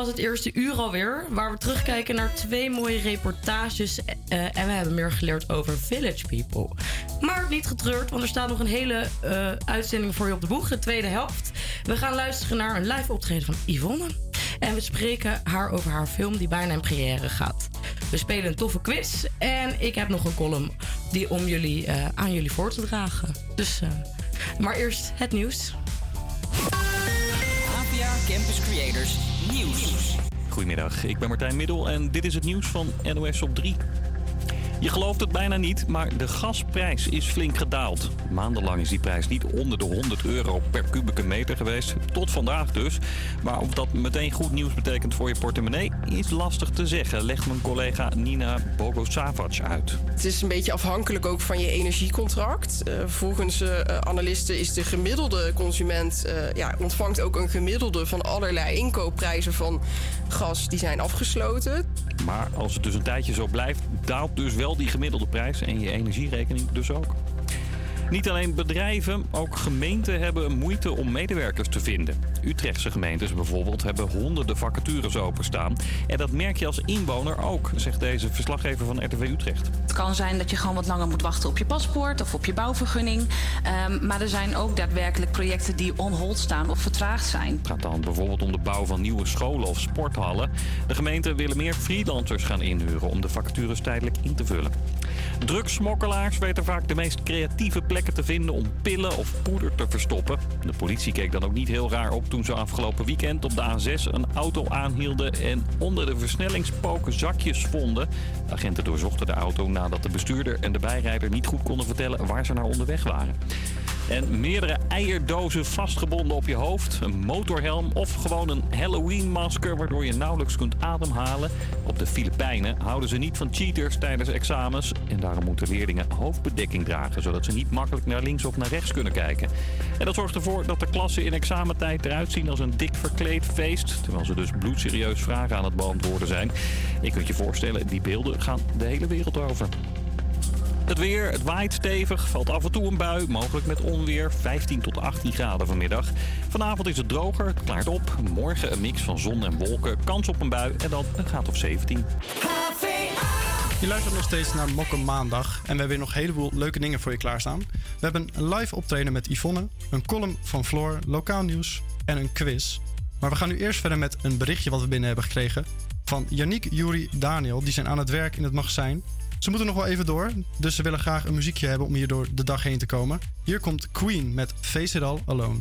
Was het eerste uur alweer, waar we terugkijken naar twee mooie reportages. eh, en we hebben meer geleerd over Village People. Maar niet getreurd, want er staat nog een hele eh, uitzending voor je op de boeg, de tweede helft. We gaan luisteren naar een live optreden van Yvonne. En we spreken haar over haar film die bijna in première gaat. We spelen een toffe quiz en ik heb nog een column die om jullie, eh, aan jullie voor te dragen. Dus, eh, maar eerst het nieuws. APA Campus Creators. Goedemiddag, ik ben Martijn Middel en dit is het nieuws van NOS op 3. Je gelooft het bijna niet, maar de gasprijs is flink gedaald. Maandenlang is die prijs niet onder de 100 euro per kubieke meter geweest. Tot vandaag dus. Maar of dat meteen goed nieuws betekent voor je portemonnee... is lastig te zeggen, legt mijn collega Nina Bogosavac uit. Het is een beetje afhankelijk ook van je energiecontract. Eh, volgens eh, analisten is de gemiddelde consument eh, ja, ontvangt ook een gemiddelde van allerlei inkoopprijzen van gas die zijn afgesloten. Maar als het dus een tijdje zo blijft, daalt dus wel die gemiddelde prijs en je energierekening dus ook. Niet alleen bedrijven, ook gemeenten hebben moeite om medewerkers te vinden. Utrechtse gemeentes bijvoorbeeld hebben honderden vacatures openstaan. En dat merk je als inwoner ook, zegt deze verslaggever van RTV Utrecht. Het kan zijn dat je gewoon wat langer moet wachten op je paspoort of op je bouwvergunning. Ehm, maar er zijn ook daadwerkelijk projecten die on hold staan of vertraagd zijn. Het gaat dan bijvoorbeeld om de bouw van nieuwe scholen of sporthallen. De gemeenten willen meer freelancers gaan inhuren om de vacatures tijdelijk in te vullen. Drugsmokkelaars weten vaak de meest creatieve plekken te vinden om pillen of poeder te verstoppen. De politie keek dan ook niet heel raar op toen ze afgelopen weekend op de A6 een auto aanhielden en onder de versnellingspoken zakjes vonden. De agenten doorzochten de auto nadat de bestuurder en de bijrijder niet goed konden vertellen waar ze naar onderweg waren. En meerdere eierdozen vastgebonden op je hoofd, een motorhelm of gewoon een Halloween-masker waardoor je nauwelijks kunt ademhalen. Op de Filipijnen houden ze niet van cheaters tijdens examens en daarom moeten leerlingen hoofdbedekking dragen, zodat ze niet makkelijk naar links of naar rechts kunnen kijken. En dat zorgt ervoor dat de klassen in examentijd eruit zien als een dik verkleed feest, terwijl ze dus bloedserieus vragen aan het beantwoorden zijn. Je kunt je voorstellen, die beelden gaan de hele wereld over. Het weer, het waait stevig, valt af en toe een bui, mogelijk met onweer, 15 tot 18 graden vanmiddag. Vanavond is het droger, het klaart op. Morgen een mix van zon en wolken, kans op een bui en dan een graad of 17. Je luistert nog steeds naar Mokken Maandag en we hebben weer nog een heleboel leuke dingen voor je klaarstaan. We hebben een live optreden met Yvonne, een column van Floor, lokaal nieuws en een quiz. Maar we gaan nu eerst verder met een berichtje wat we binnen hebben gekregen van Yannick, Juri, Daniel. Die zijn aan het werk in het magazijn. Ze moeten nog wel even door, dus ze willen graag een muziekje hebben om hier door de dag heen te komen. Hier komt Queen met Face It All Alone.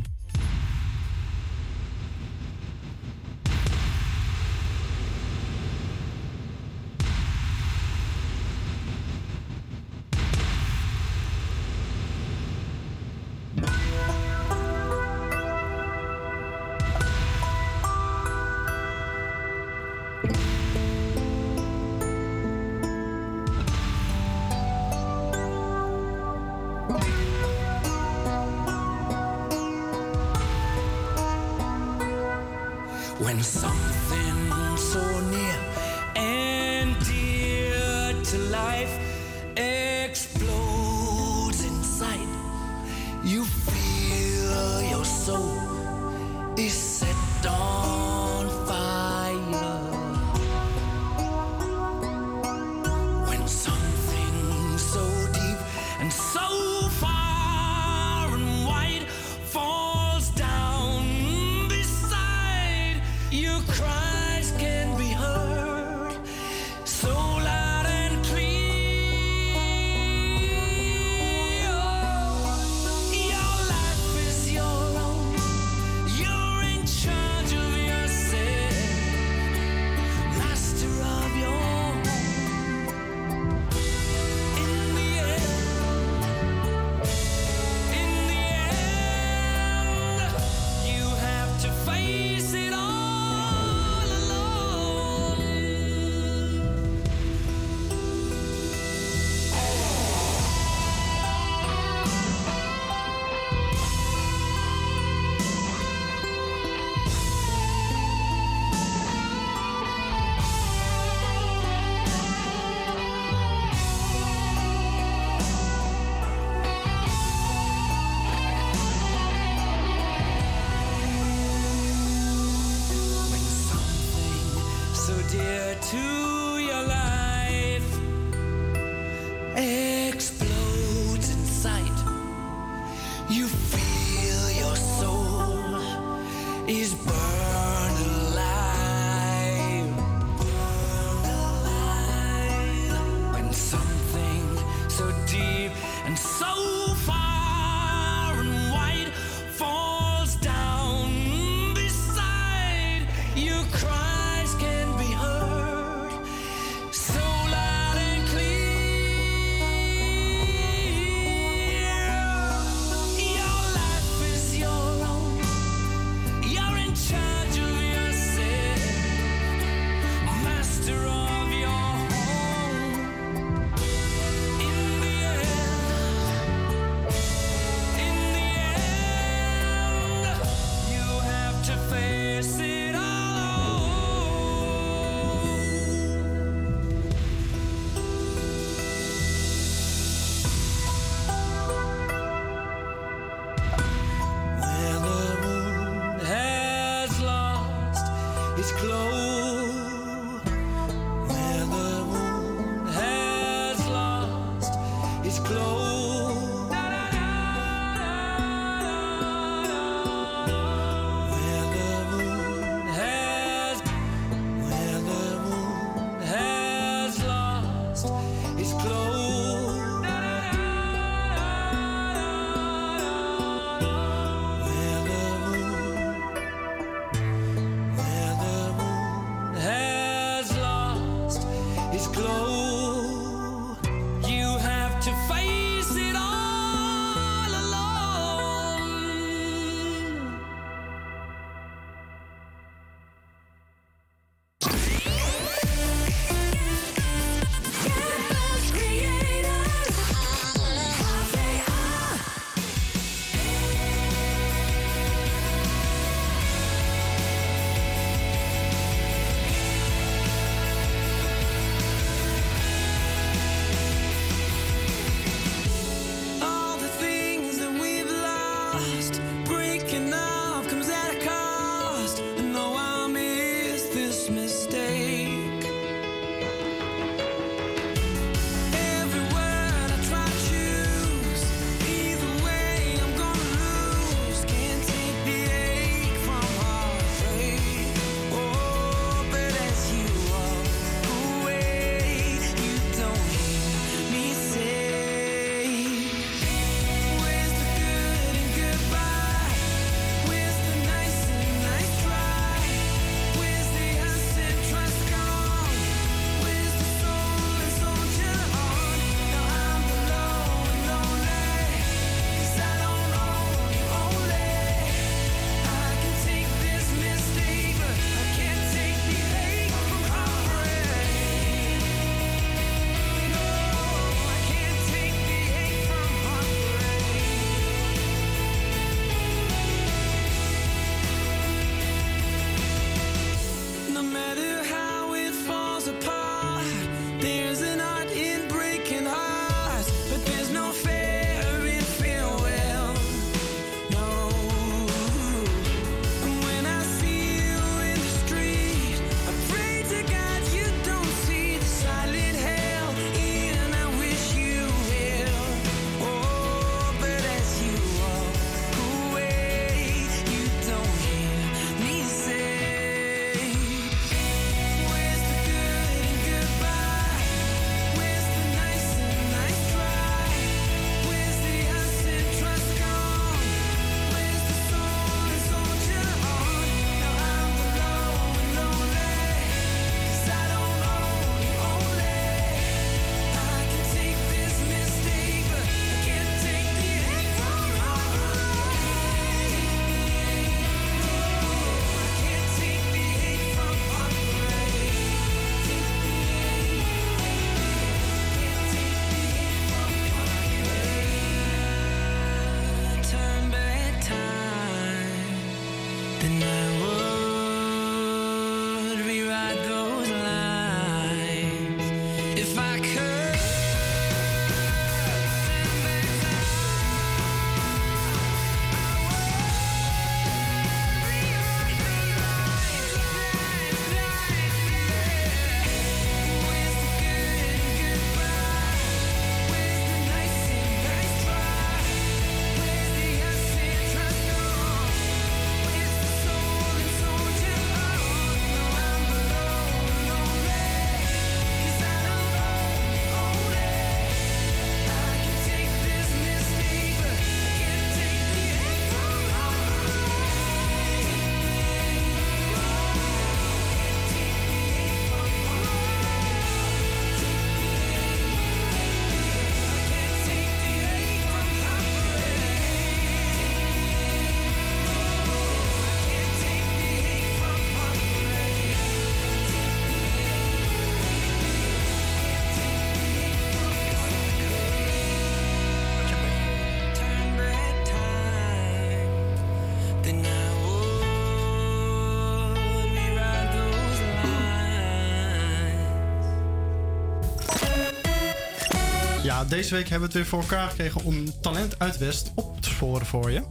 Deze week hebben we het weer voor elkaar gekregen om talent uit West op te sporen voor je.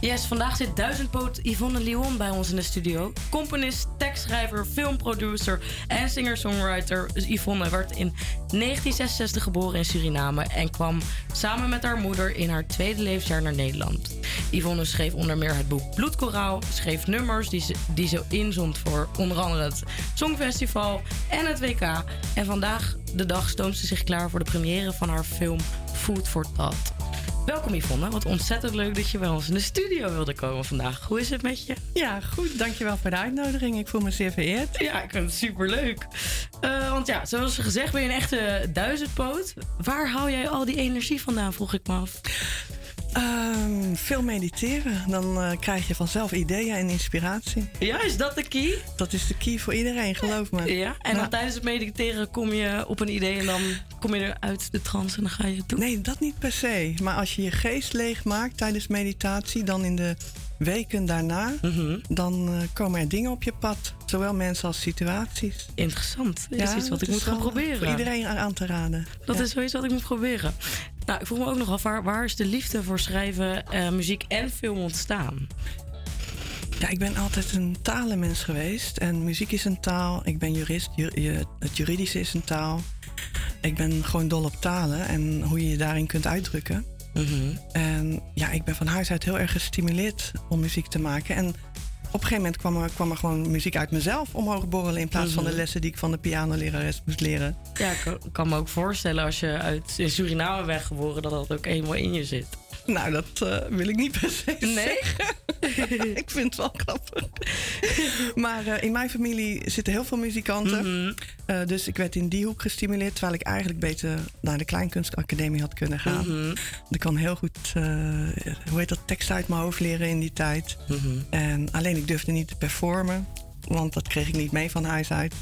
Yes, vandaag zit duizendpoot Yvonne Lyon bij ons in de studio. Componist, tekstschrijver, filmproducer en singer-songwriter. Yvonne werd in 1966 geboren in Suriname en kwam samen met haar moeder in haar tweede levensjaar naar Nederland. Yvonne schreef onder meer het boek Bloedkoraal, schreef nummers die ze, die ze inzond voor onder andere het Songfestival en het WK. En vandaag de dag stoomt ze zich klaar voor de première van haar film Food for Thought. Welkom Yvonne, wat ontzettend leuk dat je bij ons in de studio wilde komen vandaag. Hoe is het met je? Ja, goed. Dankjewel voor de uitnodiging. Ik voel me zeer vereerd. Ja, ik vind het superleuk. Eh, want ja, zoals gezegd ben je een echte duizendpoot. Waar haal jij al die energie vandaan, vroeg ik me af. Ehm, veel mediteren. Dan eh, krijg je vanzelf ideeën en inspiratie. Ja, is dat de key? Dat is de key voor iedereen, geloof me. Ja, en dan tijdens het mediteren kom je op een idee en dan kom je eruit de trance en dan ga je het doen. Nee, dat niet per se. Maar als je je geest leeg maakt tijdens meditatie, dan in de weken daarna, Mhm. dan eh, komen er dingen op je pad. Zowel mensen als situaties. Interessant. Dat is iets wat ik moet gaan proberen. Voor iedereen aan aan te raden. Dat Ja. is zoiets wat ik moet proberen. Nou, ik vroeg me ook nog af, waar, waar is de liefde voor schrijven, eh, muziek en film ontstaan? Ja, ik ben altijd een talenmens geweest. En muziek is een taal. Ik ben jurist. Ju- het juridische is een taal. Ik ben gewoon dol op talen en hoe je je daarin kunt uitdrukken. En ja, ik ben van huis uit heel erg gestimuleerd om muziek te maken. En op een gegeven moment kwam er, kwam er gewoon muziek uit mezelf omhoog borrelen... in plaats van de Mhm. lessen die ik van de pianolerares moest leren. Ja, ik kan, me ook voorstellen als je uit in Suriname bent geboren, dat dat ook eenmaal in je zit. Nou, dat eh, wil ik niet per se Nee? zeggen. ik vind het wel grappig. maar eh, in mijn familie zitten heel veel muzikanten. Mhm. Eh, dus ik werd in die hoek gestimuleerd... terwijl ik eigenlijk beter naar de Kleinkunstacademie had kunnen gaan. Mhm. Ik kan heel goed, hoe heet dat, tekst uit mijn hoofd leren in die tijd. Mhm. En alleen ik durfde niet te performen... want dat kreeg ik niet mee van huis uit.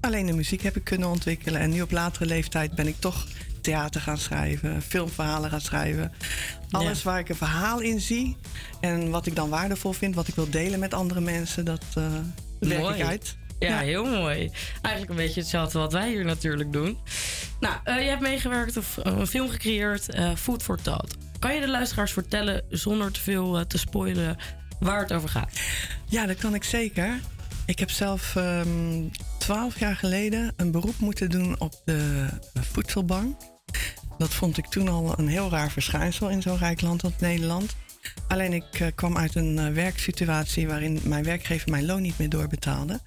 Alleen de muziek heb ik kunnen ontwikkelen. En nu op latere leeftijd ben ik toch theater gaan schrijven, filmverhalen gaan schrijven. Alles waar ik een verhaal in zie en wat ik dan waardevol vind, wat ik wil delen met andere mensen, dat werk Mooi. ik uit. Ja, heel mooi. Eigenlijk een beetje hetzelfde wat wij hier natuurlijk doen. Nou, eh, je hebt meegewerkt of eh, een film gecreëerd, Food for Thought. Kan je de luisteraars vertellen, zonder te veel te spoilen, waar het over gaat? Ja, dat kan ik zeker. Ik heb zelf ehm, twaalf jaar geleden een beroep moeten doen op de voedselbank. Dat vond ik toen al een heel raar verschijnsel in zo'n rijk land als Nederland. Alleen ik eh, kwam uit een eh, werksituatie waarin mijn werkgever mijn loon niet meer doorbetaalde.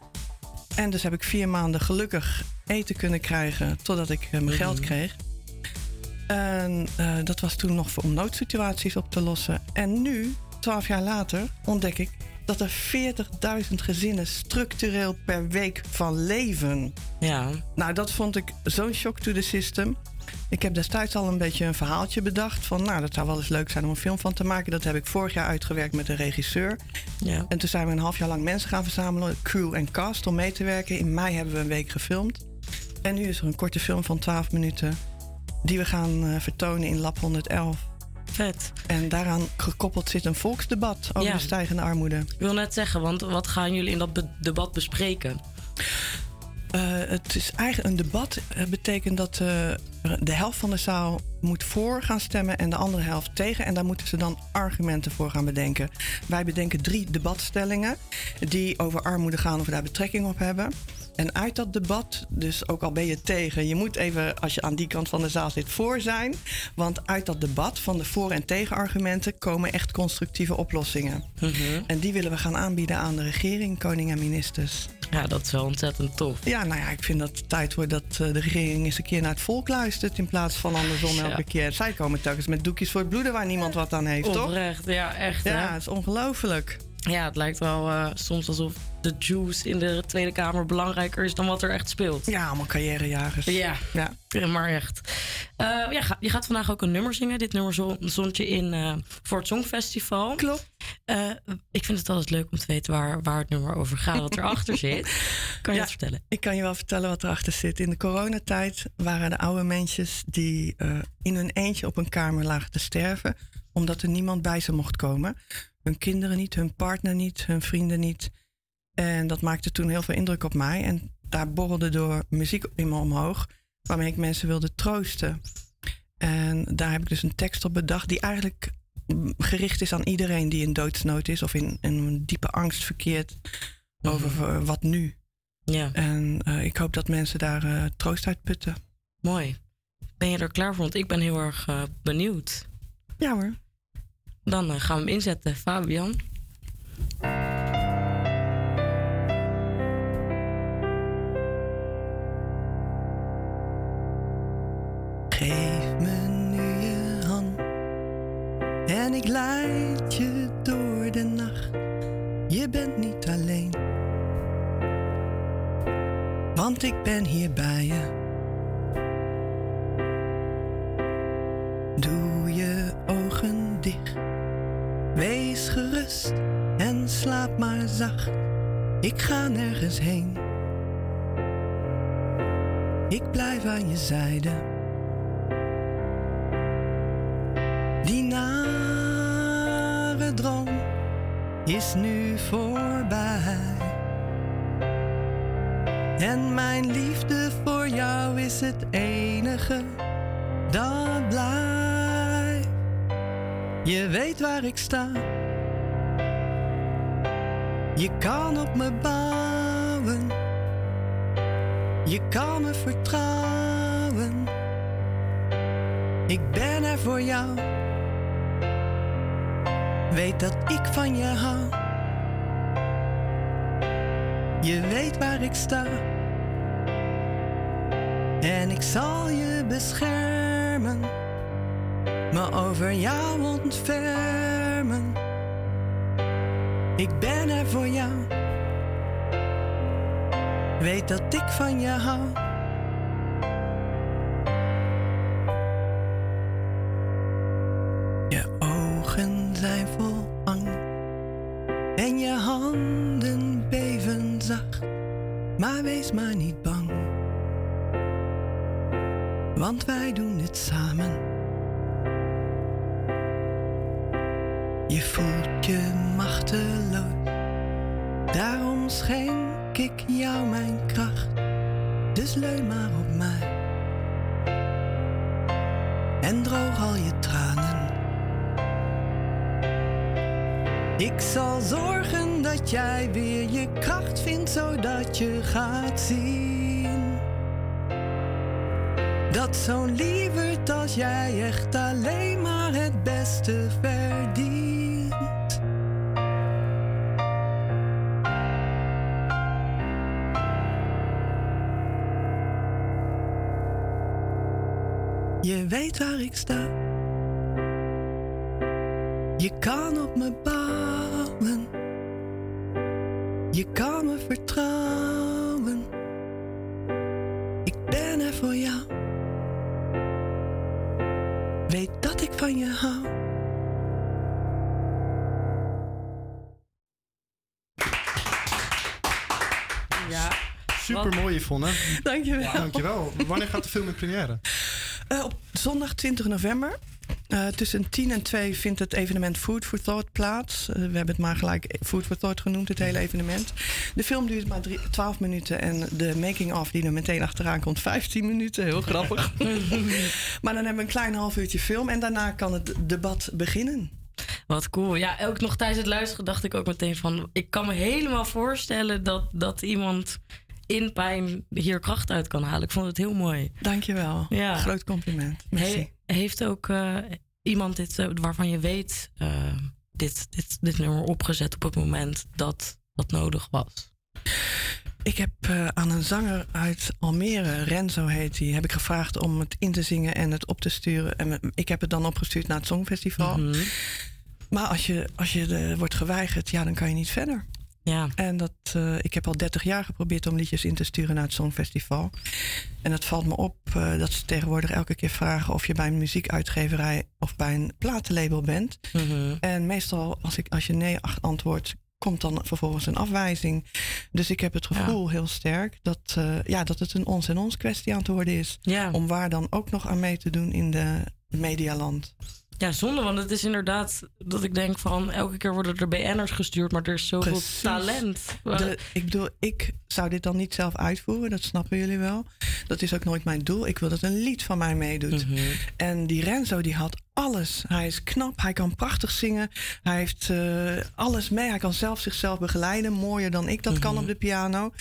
En dus heb ik vier maanden gelukkig eten kunnen krijgen totdat ik eh, mijn geld kreeg. En dat was toen nog voor om noodsituaties op te lossen. En nu, twaalf jaar later, ontdek ik dat er 40.000 gezinnen structureel per week van leven. Ja. Nou, dat vond ik zo'n shock to the system. Ik heb destijds al een beetje een verhaaltje bedacht. Van, nou, dat zou wel eens leuk zijn om een film van te maken. Dat heb ik vorig jaar uitgewerkt met een regisseur. Ja. En toen zijn we een half jaar lang mensen gaan verzamelen, crew en cast, om mee te werken. In mei hebben we een week gefilmd. En nu is er een korte film van 12 minuten. Die we gaan eh, vertonen in Lab 111. Vet. En daaraan gekoppeld zit een volksdebat over Ja. de stijgende armoede. Ik wil net zeggen, want wat gaan jullie in dat be- debat bespreken? Eh, het is eigenlijk een debat. Het betekent dat eh, de helft van de zaal moet voor gaan stemmen en de andere helft tegen. En daar moeten ze dan argumenten voor gaan bedenken. Wij bedenken drie debatstellingen die over armoede gaan of daar betrekking op hebben. En uit dat debat, dus ook al ben je tegen, je moet even, als je aan die kant van de zaal zit, voor zijn. Want uit dat debat van de voor- en tegenargumenten komen echt constructieve oplossingen. En die willen we gaan aanbieden aan de regering, koning en ministers. Ja, dat is wel ontzettend tof. Ja, nou ja, ik vind dat het tijd wordt dat eh, de regering eens een keer naar het volk luistert. In plaats van andersom Ja. elke keer. Zij komen telkens met doekjes voor het bloeden waar niemand wat aan heeft, toch? Oprecht, ja, echt. Ja, hè? het is ongelooflijk. Ja, het lijkt wel eh, soms alsof de juice in de Tweede Kamer belangrijker is dan wat er echt speelt. Ja, allemaal carrièrejagers. Ja, ja. maar echt. Eh, ja, je gaat vandaag ook een nummer zingen. Dit nummer zo- zond je in eh, voor het Songfestival. Klopt. Eh, ik vind het altijd leuk om te weten waar, waar het nummer over gaat, wat erachter zit. Kan je Ja, dat vertellen? Ik kan je wel vertellen wat erachter zit. In de coronatijd waren de oude mensjes die in hun eentje op een kamer lagen te sterven. Omdat er niemand bij ze mocht komen. Hun kinderen niet, hun partner niet, hun vrienden niet. En dat maakte toen heel veel indruk op mij. En daar borrelde door muziek in me omhoog. Waarmee ik mensen wilde troosten. En daar heb ik dus een tekst op bedacht die eigenlijk gericht is aan iedereen die in doodsnood is of in, in een diepe angst verkeert over eh, wat nu. Ja. En eh, ik hoop dat mensen daar eh, troost uit putten. Mooi. Ben je er klaar voor? Want ik ben heel erg eh, benieuwd. Ja hoor. Dan gaan we hem inzetten. Fabian. En ik leid je door de nacht. Je bent niet alleen, want ik ben hier bij je. Doe je ogen dicht, wees gerust en slaap maar zacht. Ik ga nergens heen, ik blijf aan je zijde. Is nu voorbij. En mijn liefde voor jou is het enige dat blijft. Je weet waar ik sta. Je kan op me bouwen. Je kan me vertrouwen. Ik ben er voor jou. Weet dat ik van je hou. Je weet waar ik sta. En ik zal je beschermen. Me over jou ontfermen. Ik ben er voor jou. Weet dat ik van je hou. Weet waar ik sta. Je kan op me bouwen. Je kan me vertrouwen. Ik ben er voor jou. Weet dat ik van je hou. Ja. Super mooi, Yvonne. Dankjewel. Dankjewel. Wanneer gaat de film in première? Zondag 20 november. Eh, tussen 10 en 2 vindt het evenement Food for Thought plaats. Eh, we hebben het maar gelijk Food for Thought genoemd, het hele evenement. De film duurt maar drie- 12 minuten en de making-of die er meteen achteraan komt 15 minuten. Heel grappig. maar dan hebben we een klein half uurtje film en daarna kan het debat beginnen. Wat cool. Ja, ook nog tijdens het luisteren dacht ik ook meteen van... Ik kan me helemaal voorstellen dat, dat iemand in pijn hier kracht uit kan halen. Ik vond het heel mooi. Dankjewel. Ja. Groot compliment. Merci. He- heeft ook eh, iemand dit, eh, waarvan je weet, eh, dit, dit, dit nummer opgezet op het moment dat dat nodig was? Ik heb aan een zanger uit Almere, Renzo heet hij, heb ik gevraagd om het in te zingen en het op te sturen. En ik heb het dan opgestuurd naar het Songfestival. Mhm. Maar als je, als je wordt geweigerd, ja, dan kan je niet verder. Ja. En dat, eh, ik heb al 30 jaar geprobeerd om liedjes in te sturen naar het Songfestival. En het valt me op eh, dat ze tegenwoordig elke keer vragen of je bij een muziekuitgeverij of bij een platenlabel bent. Mhm. En meestal, als, ik, als je nee antwoordt, komt dan vervolgens een afwijzing. Dus ik heb het gevoel heel sterk dat, eh, ja, dat het een ons en ons kwestie aan het worden is. Om waar dan ook nog aan mee te doen in de medialand. Ja, zonde, want het is inderdaad dat ik denk van... elke keer worden er BN'ers gestuurd, maar er is zoveel Precies. talent. De, ik bedoel, ik zou dit dan niet zelf uitvoeren, dat snappen jullie wel. Dat is ook nooit mijn doel. Ik wil dat een lied van mij meedoet. Mhm. En die Renzo die had alles. Hij is knap, hij kan prachtig zingen. Hij heeft eh, alles mee. Hij kan zelf zichzelf begeleiden. Mooier dan ik dat kan Mhm. op de piano.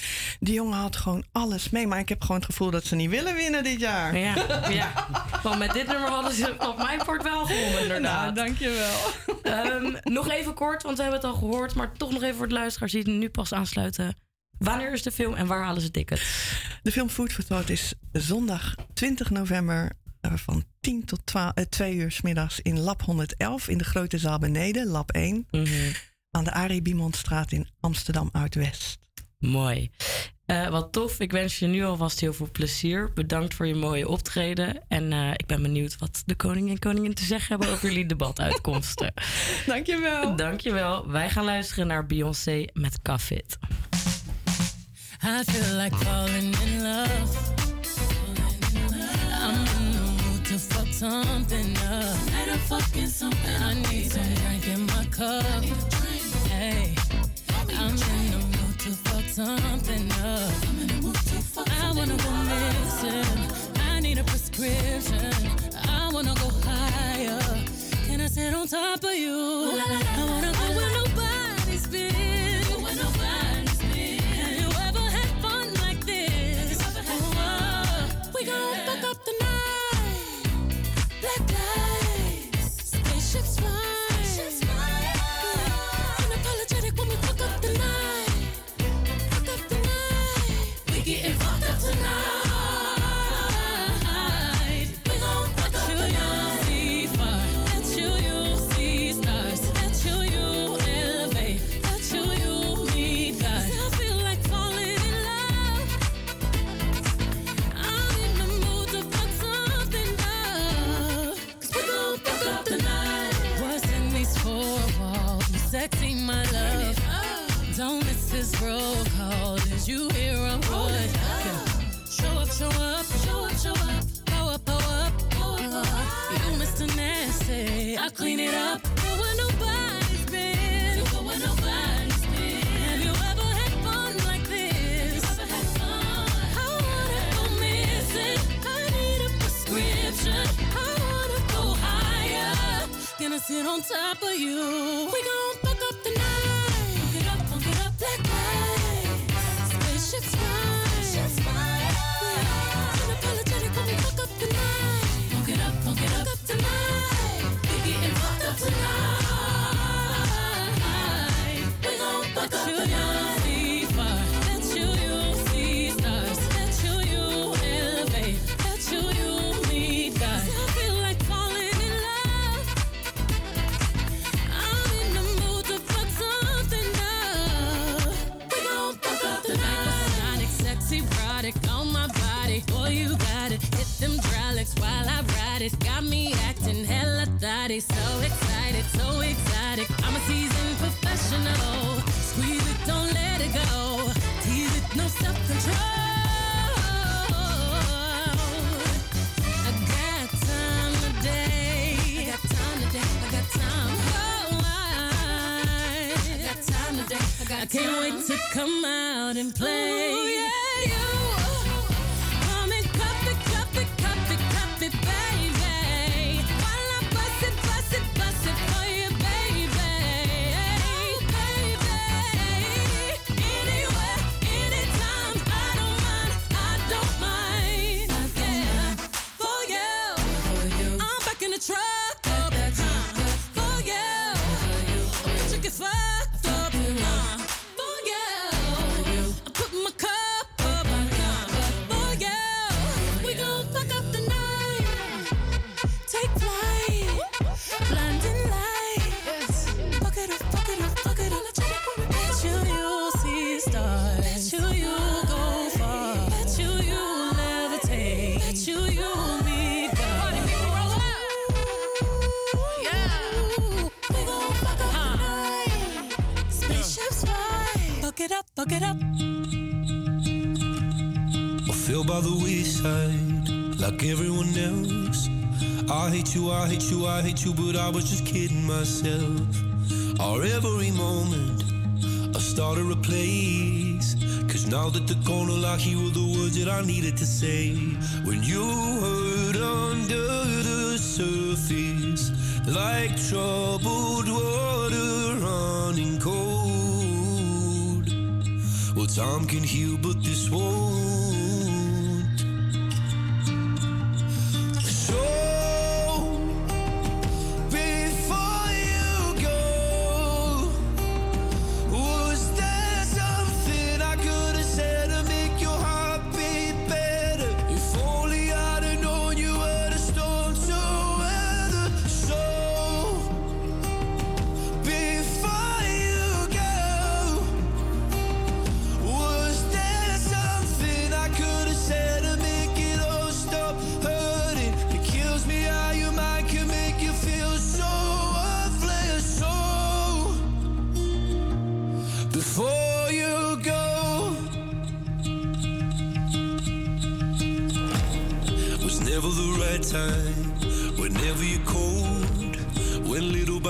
Die jongen had gewoon alles mee. Maar ik heb gewoon het gevoel dat ze niet willen winnen dit jaar. Ja, ja. Want met dit nummer hadden ze op mijn part wel gewonnen, inderdaad. Nou, dankjewel. Ehm, nog even kort, want we hebben het al gehoord. Maar toch nog even voor de luisteraars die nu pas aansluiten. Wanneer is de film en waar halen ze tickets? De film Food for Thought is zondag 20 november van 10 tot 12, eh, 2 uur 's middags in Lab 111 in de grote zaal beneden, Lab 1. Aan de Arie Biemondstraat in Amsterdam Oud-West. Mooi. Eh, wat tof. Ik wens je nu alvast heel veel plezier. Bedankt voor je mooie optreden. En eh, ik ben benieuwd wat de koning en koningin te zeggen hebben over jullie debatuitkomsten. Dankjewel. Dankjewel. Wij gaan luisteren naar Beyoncé met Kafit. I feel like falling in love. To fuck something up. fucking something. I need some drink in my cup. Hey, I'm in the mood to fuck something up. I wanna go missing. I need a prescription. I wanna go higher. Can I sit on top of you? I wanna go Nasty. I clean it up. Go where nobody's been. Go where nobody's been. Have you ever had fun like this? I wanna go missing. I need a prescription. I wanna go higher. Gonna sit on top of you. We gon' tonight. We gon' fuck sexy on my body. Boy, you got it. Hit them hydraulics while I ride it. Got me acting hella thotty. So excited, so exotic. I'm a seasoned professional. Squeeze it, don't let it go. Tease it, no self control. I got time today. I got time today. I got time. I, I got time today. I got I can't wait to come out and play. Ooh, yeah, It up. I feel by the wayside like everyone else. I hate you, I hate you, I hate you, but I was just kidding myself. Our every moment, I started a place. Cause now that gone, all I hear were the words that I needed to say. When you hurt under the surface, like troubled water Some can heal, but this wound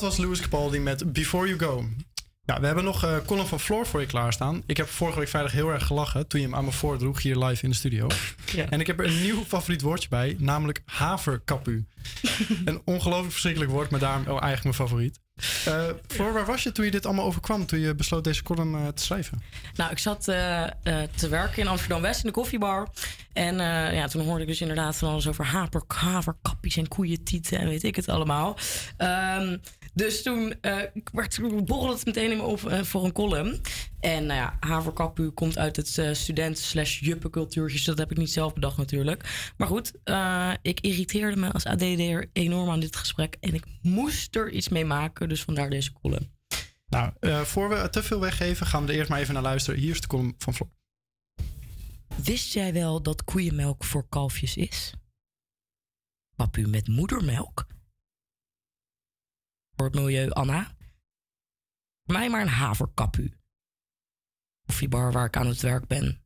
Dat was Louis Capaldi met Before You Go. Ja, we hebben nog eh Colin van Floor voor je klaarstaan. Ik heb vorige week vrijdag heel erg gelachen toen je hem aan me voordroeg hier live in de studio. En ik heb er een nieuw favoriet woordje bij, namelijk haverkapu. een ongelooflijk verschrikkelijk woord, maar daarom oh, eigenlijk mijn favoriet. Eh Floor, waar was je toen je dit allemaal overkwam, toen je besloot deze column eh, te schrijven? Nou, ik zat te werken in Amsterdam-West in de koffiebar. En ja, toen hoorde ik dus inderdaad van alles over haper, haverkappies en koeientieten en weet ik het allemaal. Ehm, dus toen werd, borrelde het meteen in me op eh, voor een column. En nou ja, haverkappu komt uit het eh, studenten slash juppencultuurtje. Dus dat heb ik niet zelf bedacht natuurlijk. Maar goed, eh, ik irriteerde me als ADD'er enorm aan dit gesprek. En ik moest er iets mee maken. Dus vandaar deze column. Nou, eh, voor we te veel weggeven, gaan we er eerst maar even naar luisteren. Hier is de column van Floor. Wist jij wel dat koeienmelk voor kalfjes is? Papu met moedermelk? Voor het milieu, Anna? Voor mij maar een haverkapu. Koffiebar waar ik aan het werk ben.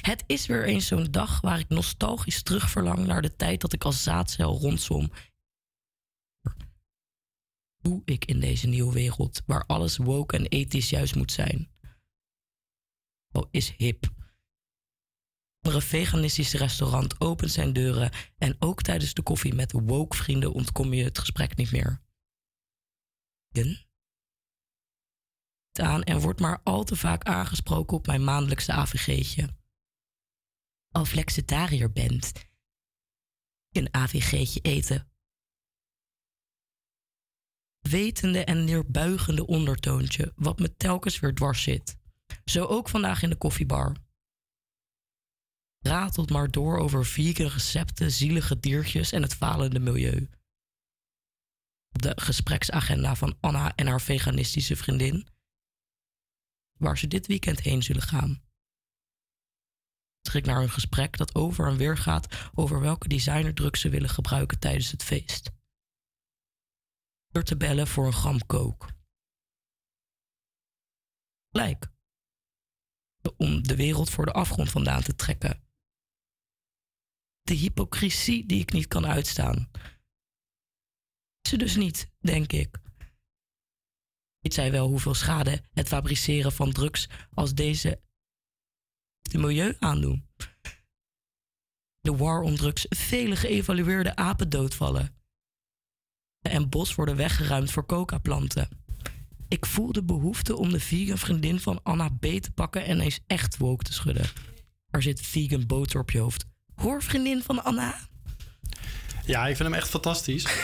Het is weer eens zo'n dag waar ik nostalgisch terugverlang naar de tijd dat ik als zaadcel rondzwom. Hoe ik in deze nieuwe wereld waar alles woke en ethisch juist moet zijn. Oh, is hip andere veganistische restaurant opent zijn deuren en ook tijdens de koffie met woke vrienden ontkom je het gesprek niet meer. Aan en wordt maar al te vaak aangesproken op mijn maandelijkse AVG'tje. Al flexitariër bent, een AVG'tje eten. Wetende en neerbuigende ondertoontje, wat me telkens weer dwars zit. Zo ook vandaag in de koffiebar. Ratelt maar door over vegan recepten, zielige diertjes en het falende milieu. Op de gespreksagenda van Anna en haar veganistische vriendin, waar ze dit weekend heen zullen gaan. Schrik naar een gesprek dat over en weer gaat over welke designerdruk ze willen gebruiken tijdens het feest. Door te bellen voor een gram kook. Gelijk. Om de wereld voor de afgrond vandaan te trekken. De hypocrisie die ik niet kan uitstaan. Ze dus niet, denk ik. Weet zij wel hoeveel schade het fabriceren van drugs als deze het milieu aandoen? De war om drugs vele geëvalueerde apen doodvallen. En bos worden weggeruimd voor coca-planten. Ik voel de behoefte om de vegan vriendin van Anna B te pakken en eens echt woke te schudden. Er zit vegan boter op je hoofd. Hoor, vriendin van Anna. Ja, ik vind hem echt fantastisch.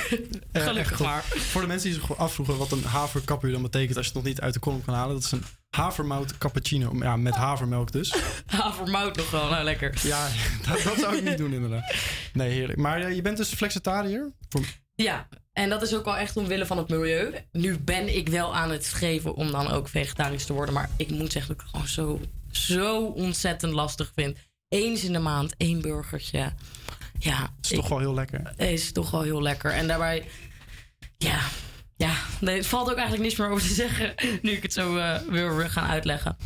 Eh, Gelukkig maar. Voor de mensen die zich afvroegen wat een haverkapje dan betekent als je het nog niet uit de kolom kan halen. Dat is een havermout cappuccino. Ja, met havermelk dus. Havermout nog wel, nou lekker. Ja, dat, dat zou ik niet doen inderdaad. Nee, heerlijk. Maar eh, je bent dus flexitariër? Voor... Ja, en dat is ook wel echt omwille van het milieu. Nu ben ik wel aan het streven om dan ook vegetarisch te worden. Maar ik moet zeggen dat ik het gewoon zo, zo ontzettend lastig vind. Eens in de maand één burgertje. Ja, is toch wel heel lekker. Is toch wel heel lekker. En daarbij, ja, ja, nee, het valt ook eigenlijk niets meer over te zeggen. Nu ik het zo eh, weer wil gaan uitleggen.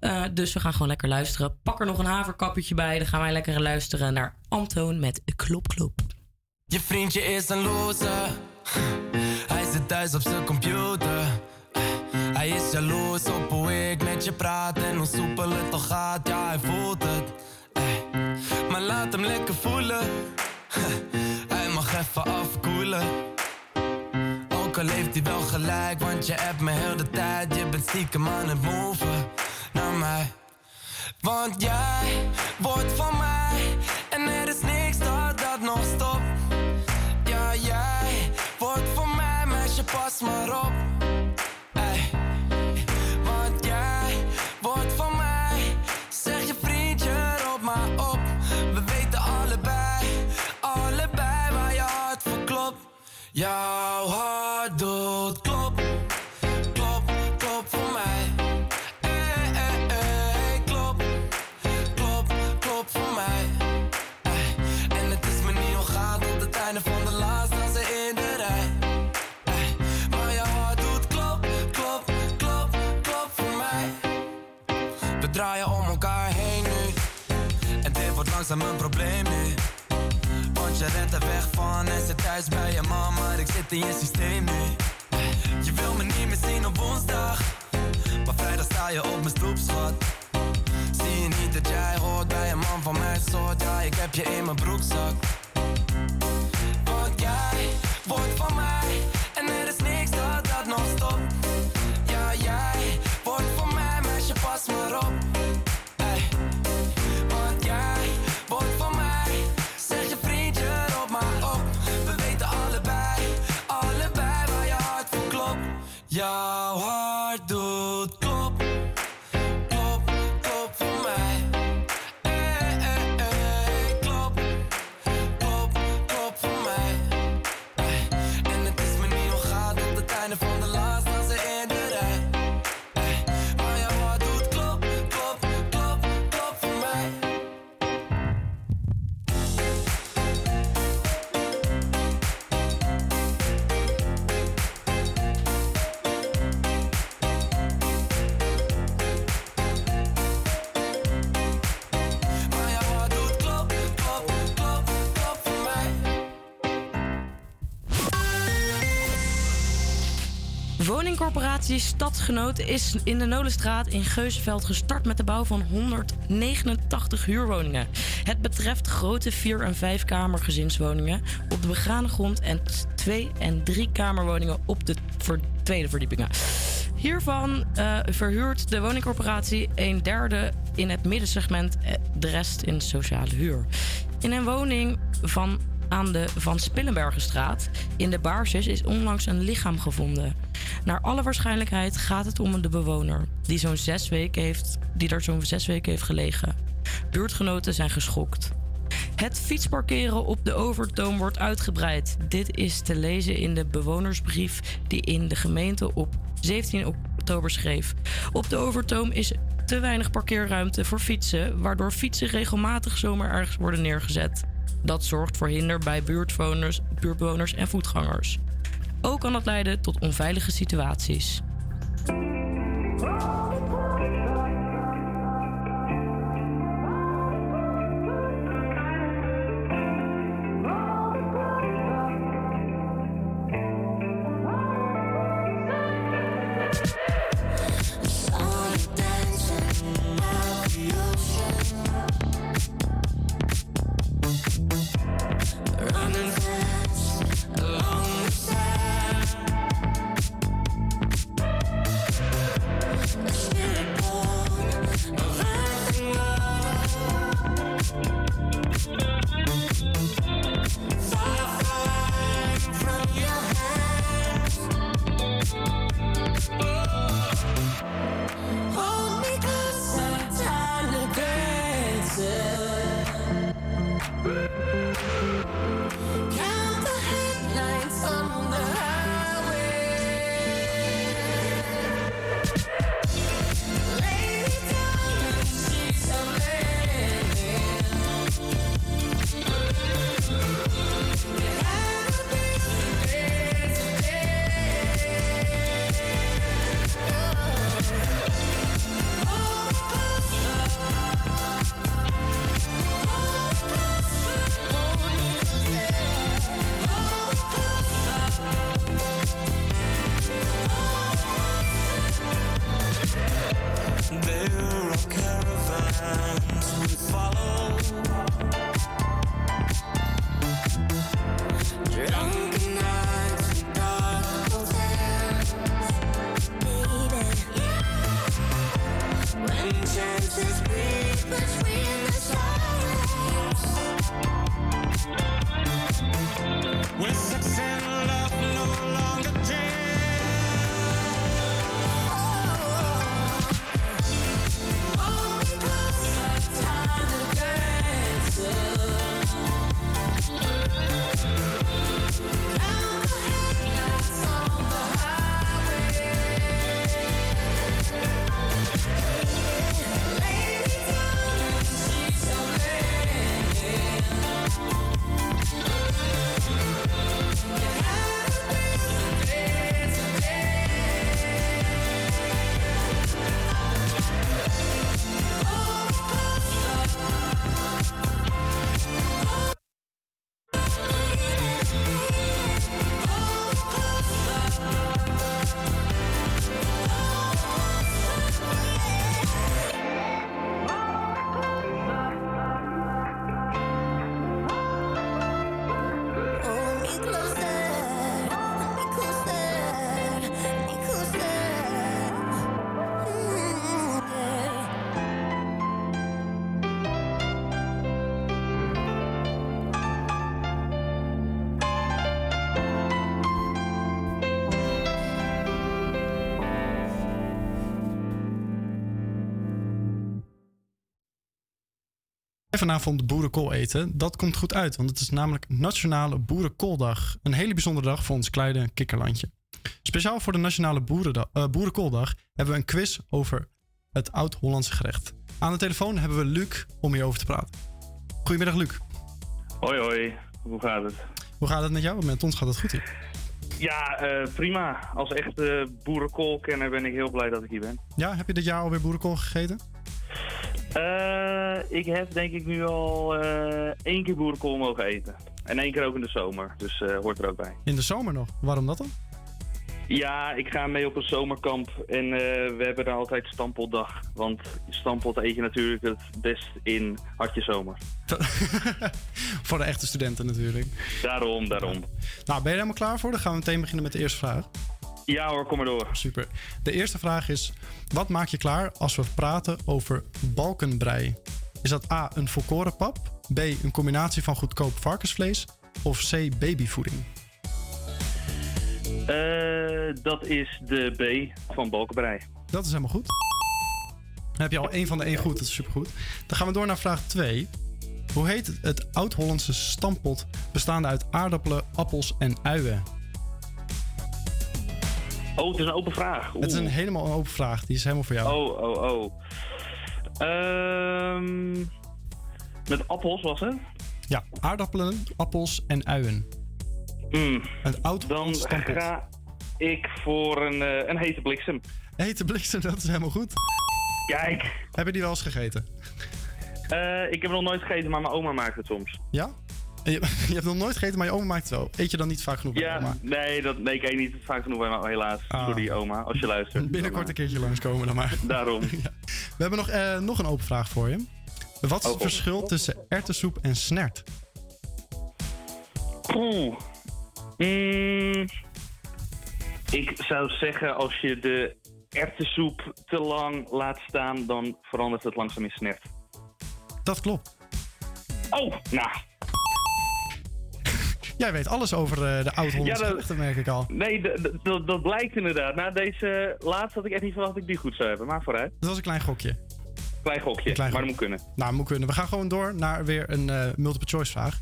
Eh, dus we gaan gewoon lekker luisteren. Pak er nog een haverkappertje bij. Dan gaan wij lekker luisteren naar Antoon met Klop Klop. Je vriendje is een loser. Hij zit thuis op zijn computer. Hij is jaloers op hoe ik met je praat en hoe soepel het toch gaat. Ja, hij voelt het. Laat hem lekker voelen. Hij mag even afkoelen. Ook al heeft hij wel gelijk, want je hebt me heel de tijd. Je bent stiekem aan het moven naar mij. Want jij wordt van mij en er is niks dat dat nog stopt. Ja, jij wordt van mij, meisje, pas maar op. Jouw hart thuis bij je mama, maar ik zit in je systeem nu. Je wil me niet meer zien op woensdag, maar vrijdag sta je op mijn stoep. Zie je niet dat jij hoort bij een man van mijn soort? Ja, ik heb je in mijn broekzak. Want jij wordt van mij en er is Woningcorporatie Stadsgenoot is in de Nolenstraat in Geuzenveld gestart met de bouw van 189 huurwoningen. Het betreft grote vier- en vijfkamer gezinswoningen op de begane grond en twee- en drie kamerwoningen op de tweede verdiepingen. Hiervan eh, verhuurt de woningcorporatie een derde in het middensegment, eh, de rest in sociale huur. In een woning van aan de Van Spillenbergenstraat in de Baarsjes is onlangs een lichaam gevonden. Naar alle waarschijnlijkheid gaat het om de bewoner die, zo'n zes weken heeft, die er zo'n zes weken heeft gelegen. Buurtgenoten zijn geschokt. Het fietsparkeren op de Overtoom wordt uitgebreid. Dit is te lezen in de bewonersbrief die in de gemeente op 17 oktober schreef. Op de Overtoom is te weinig parkeerruimte voor fietsen, waardoor fietsen regelmatig zomaar ergens worden neergezet. Dat zorgt voor hinder bij buurtbewoners en voetgangers. Ook kan dat leiden tot onveilige situaties. Hold Vanavond boerenkool eten, dat komt goed uit, want het is namelijk Nationale Boerenkooldag. Een hele bijzondere dag voor ons kleine kikkerlandje. Speciaal voor de Nationale Boerendag, eh, Boerenkooldag hebben we een quiz over het Oud-Hollandse gerecht. Aan de telefoon hebben we Luc om hierover te praten. Goedemiddag Luc. Hoi hoi, hoe gaat het? Hoe gaat het met jou? Met ons gaat het goed hier. Ja, eh, prima. Als echte boerenkoolkenner ben ik heel blij dat ik hier ben. Ja, heb je dit jaar alweer boerenkool gegeten? Eh, ik heb denk ik nu al eh, één keer boerenkool mogen eten. En één keer ook in de zomer, dus eh, hoort er ook bij. In de zomer nog. Waarom dat dan? Ja, ik ga mee op een zomerkamp en we hebben daar altijd stampotdag. Want stampot eet je natuurlijk het best in hartje zomer. Voor de echte studenten natuurlijk. Daarom, daarom. Nou, ben je er helemaal klaar voor? Dan gaan we meteen beginnen met de eerste vraag. Ja hoor, kom maar door. Super. De eerste vraag is: wat maak je klaar als we praten over balkenbrei? Is dat A, een volkoren pap? B, een combinatie van goedkoop varkensvlees? Of C, babyvoeding? Eh, dat is de B van Balkenbrei. Dat is helemaal goed. Dan heb je al één van de één goed, dat is supergoed. Dan gaan we door naar vraag 2. Hoe heet het, het Oud-Hollandse stampot bestaande uit aardappelen, appels en uien? Oh, het is een open vraag. Het is een helemaal een open vraag, die is helemaal voor jou. Oh, oh, oh. Ehm, met appels was het? Ja, aardappelen, appels en uien. Hmm. Het oud Dan stampot. ga ik voor een, eh, een hete bliksem. Hete bliksem, dat is helemaal goed. Kijk. Heb je die wel eens gegeten? Eh, ik heb nog nooit gegeten, maar mijn oma maakt het soms. Ja? Je, je hebt nog nooit gegeten, maar je oma maakt het wel. Eet je dan niet vaak genoeg bij Ja, oma? nee, dat, nee, ik eet niet vaak genoeg bij helaas. Sorry oma, als je luistert. Binnenkort een keertje langskomen dan maar. Daarom. We hebben nog, eh, nog een open vraag voor je. Wat is het Oh, verschil tussen erwtensoep en snert? Oeh. Mm, ik zou zeggen, als je de erwtensoep te lang laat staan, dan verandert het langzaam in snert. Dat klopt. Oh, nou. Jij weet alles over eh, de oud-Hollandse Ja, dat- gerechten, merk ik al. Nee, dat- dat blijkt inderdaad. Na deze laatste had ik echt niet verwacht dat ik die goed zou hebben. Maar vooruit. Dat was een klein gokje. Klein gokje, klein maar dat moet kunnen. Nou, moet kunnen. We gaan gewoon door naar weer een eh, multiple choice vraag.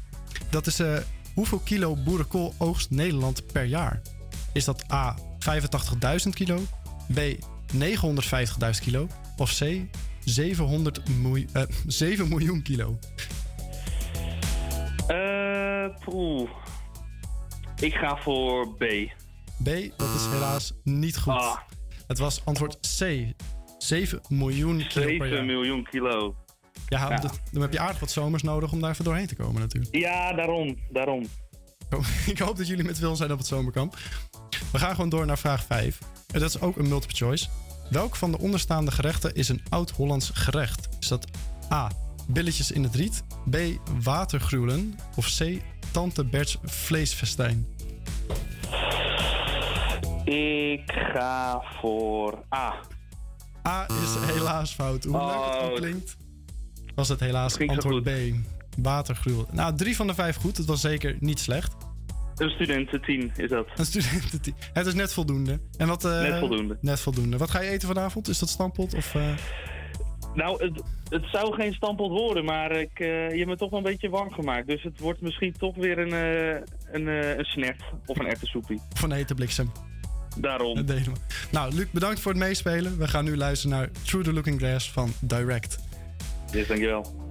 Dat is eh, hoeveel kilo boerenkool oogst Nederland per jaar? Is dat A 85.000 kilo, B 950.000 kilo of C 700 miljoen, eh, 7 miljoen kilo? Eh, poeh. Ik ga voor B. B, dat is helaas niet goed. Ah. Het was antwoord C. 7 miljoen kilo per 7 jaar. miljoen kilo. Ja, Ja. dat- dan heb je aardig wat zomers nodig om daar even doorheen te komen natuurlijk. Ja, daarom. Daarom. Ik hoop dat jullie met veel zijn op het zomerkamp. We gaan gewoon door naar vraag 5. En dat is ook een multiple choice. Welk van de onderstaande gerechten is een oud-Hollands gerecht? Is dat A. Billetjes in het riet. B. Watergruwelen. Of C. Tante Bert's vleesfestijn. Ik ga voor A. A is helaas fout. Hoe leuk het ook Oh. klinkt, was het helaas antwoord B. Watergruwelen. Nou, drie van de vijf goed. Het was zeker niet slecht. Een studententien is dat. Een studententeam. Het is net voldoende. En wat, eh, Net voldoende. Net voldoende. Wat ga je eten vanavond? Is dat stampot of... eh, Nou, het, het zou geen stampot worden, maar ik, eh, je hebt me toch wel een beetje warm gemaakt. Dus het wordt misschien toch weer een, eh, een, eh, een snert of een erwtensoepie. Van de hete bliksem. Daarom. Dat deden we. Nou, Luc, bedankt voor het meespelen. We gaan nu luisteren naar Through the Looking Glass van Direct. Yes, dankjewel.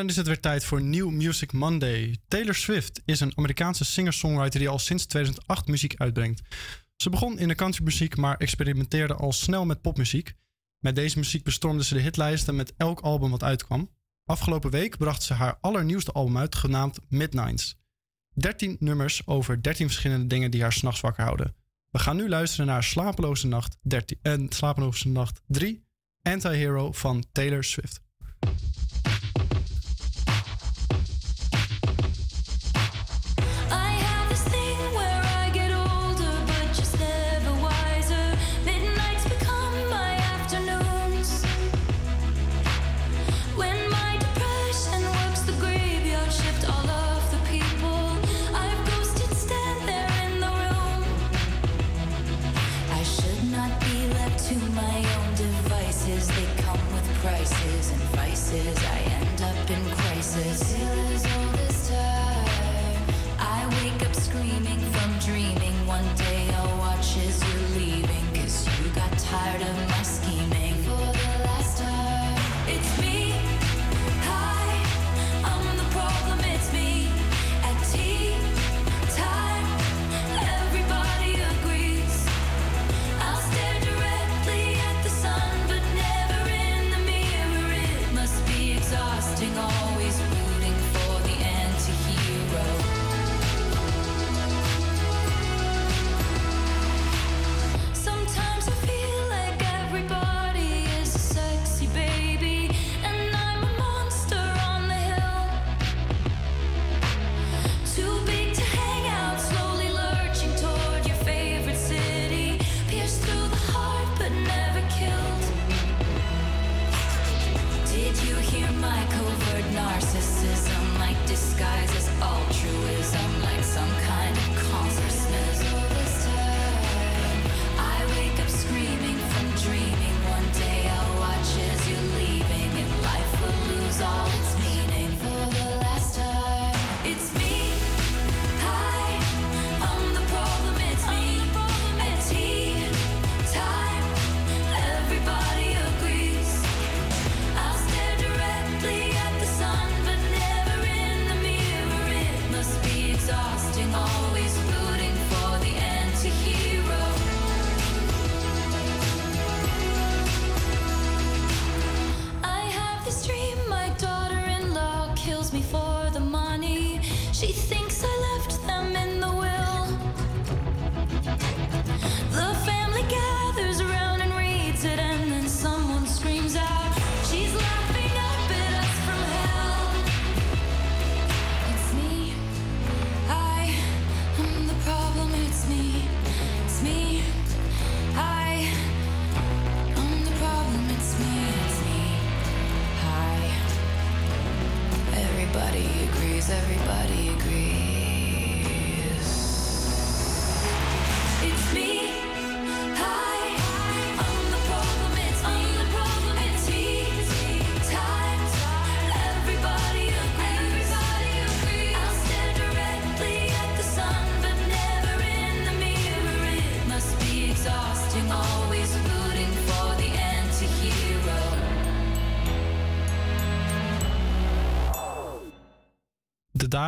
dan is het weer tijd voor New Music Monday. Taylor Swift is een Amerikaanse singer-songwriter die al sinds 2008 muziek uitbrengt. Ze begon in de countrymuziek, maar experimenteerde al snel met popmuziek. Met deze muziek bestormde ze de hitlijsten met elk album wat uitkwam. Afgelopen week bracht ze haar allernieuwste album uit, genaamd Midnights. 13 nummers over 13 verschillende dingen die haar s'nachts wakker houden. We gaan nu luisteren naar Slapeloze Nacht, 13, en Slapeloze Nacht 3, Anti-Hero van Taylor Swift.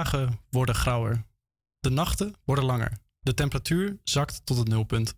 dagen worden grauwer. De nachten worden langer. De temperatuur zakt tot het nulpunt.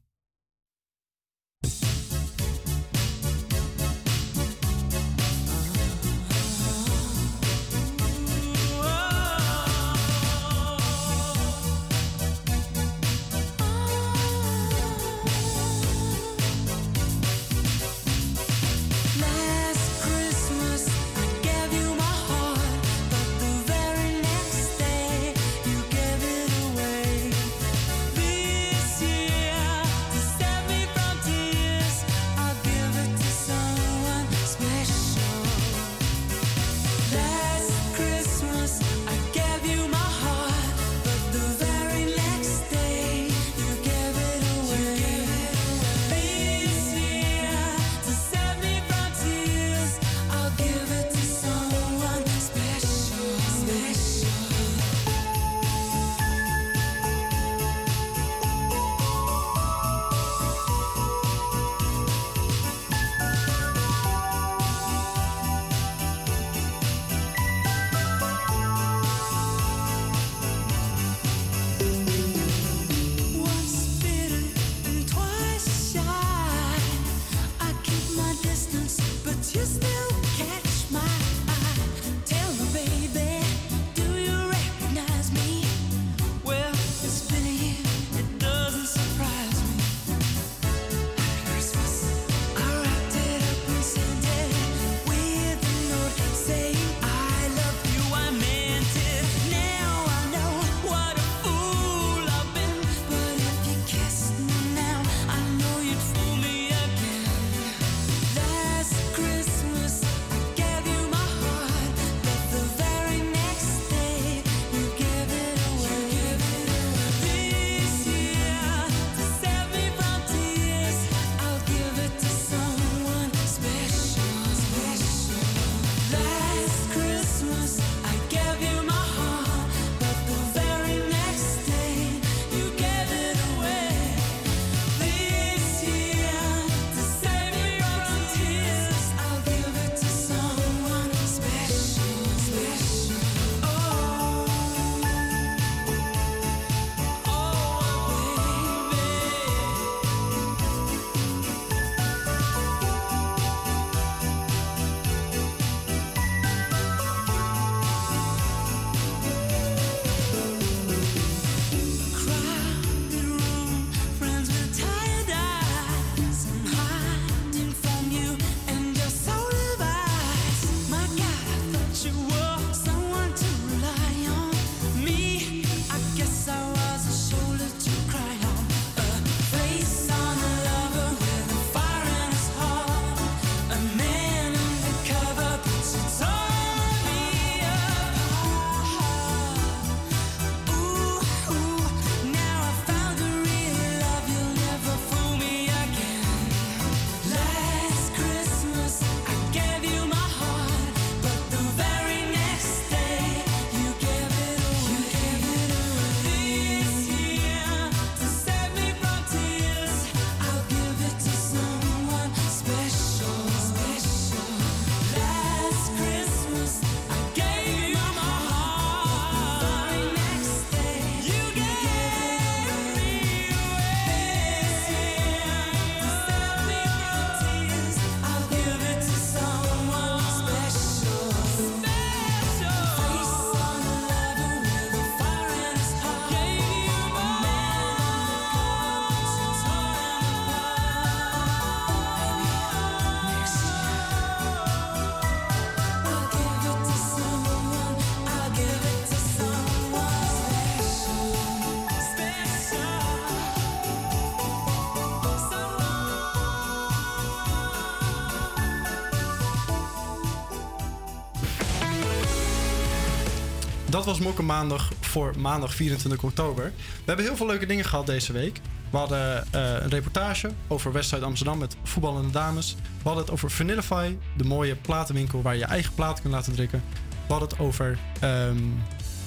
Dat was Mokken Maandag voor maandag 24 oktober. We hebben heel veel leuke dingen gehad deze week. We hadden eh, een reportage over Westside Amsterdam met voetballende dames. We hadden het over Vanillify, de mooie platenwinkel waar je je eigen plaat kunt laten drukken. We hadden het over ehm,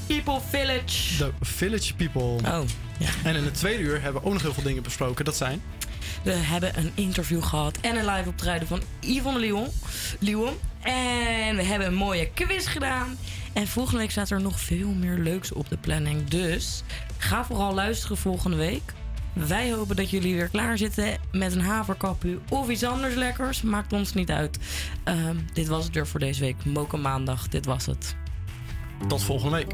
People Village. de Village People. Oh, ja. En in het tweede uur hebben we ook nog heel veel dingen besproken. Dat zijn... We hebben een interview gehad en een live optreden van Yvonne Lyon. Lyon. En we hebben een mooie quiz gedaan. En volgende week staat er nog veel meer leuks op de planning. Dus ga vooral luisteren volgende week. Wij hopen dat jullie weer klaar zitten met een haverkapu of iets anders lekkers. Maakt ons niet uit. Ehm, dit was het weer voor deze week. Moken maandag, dit was het. Tot volgende week.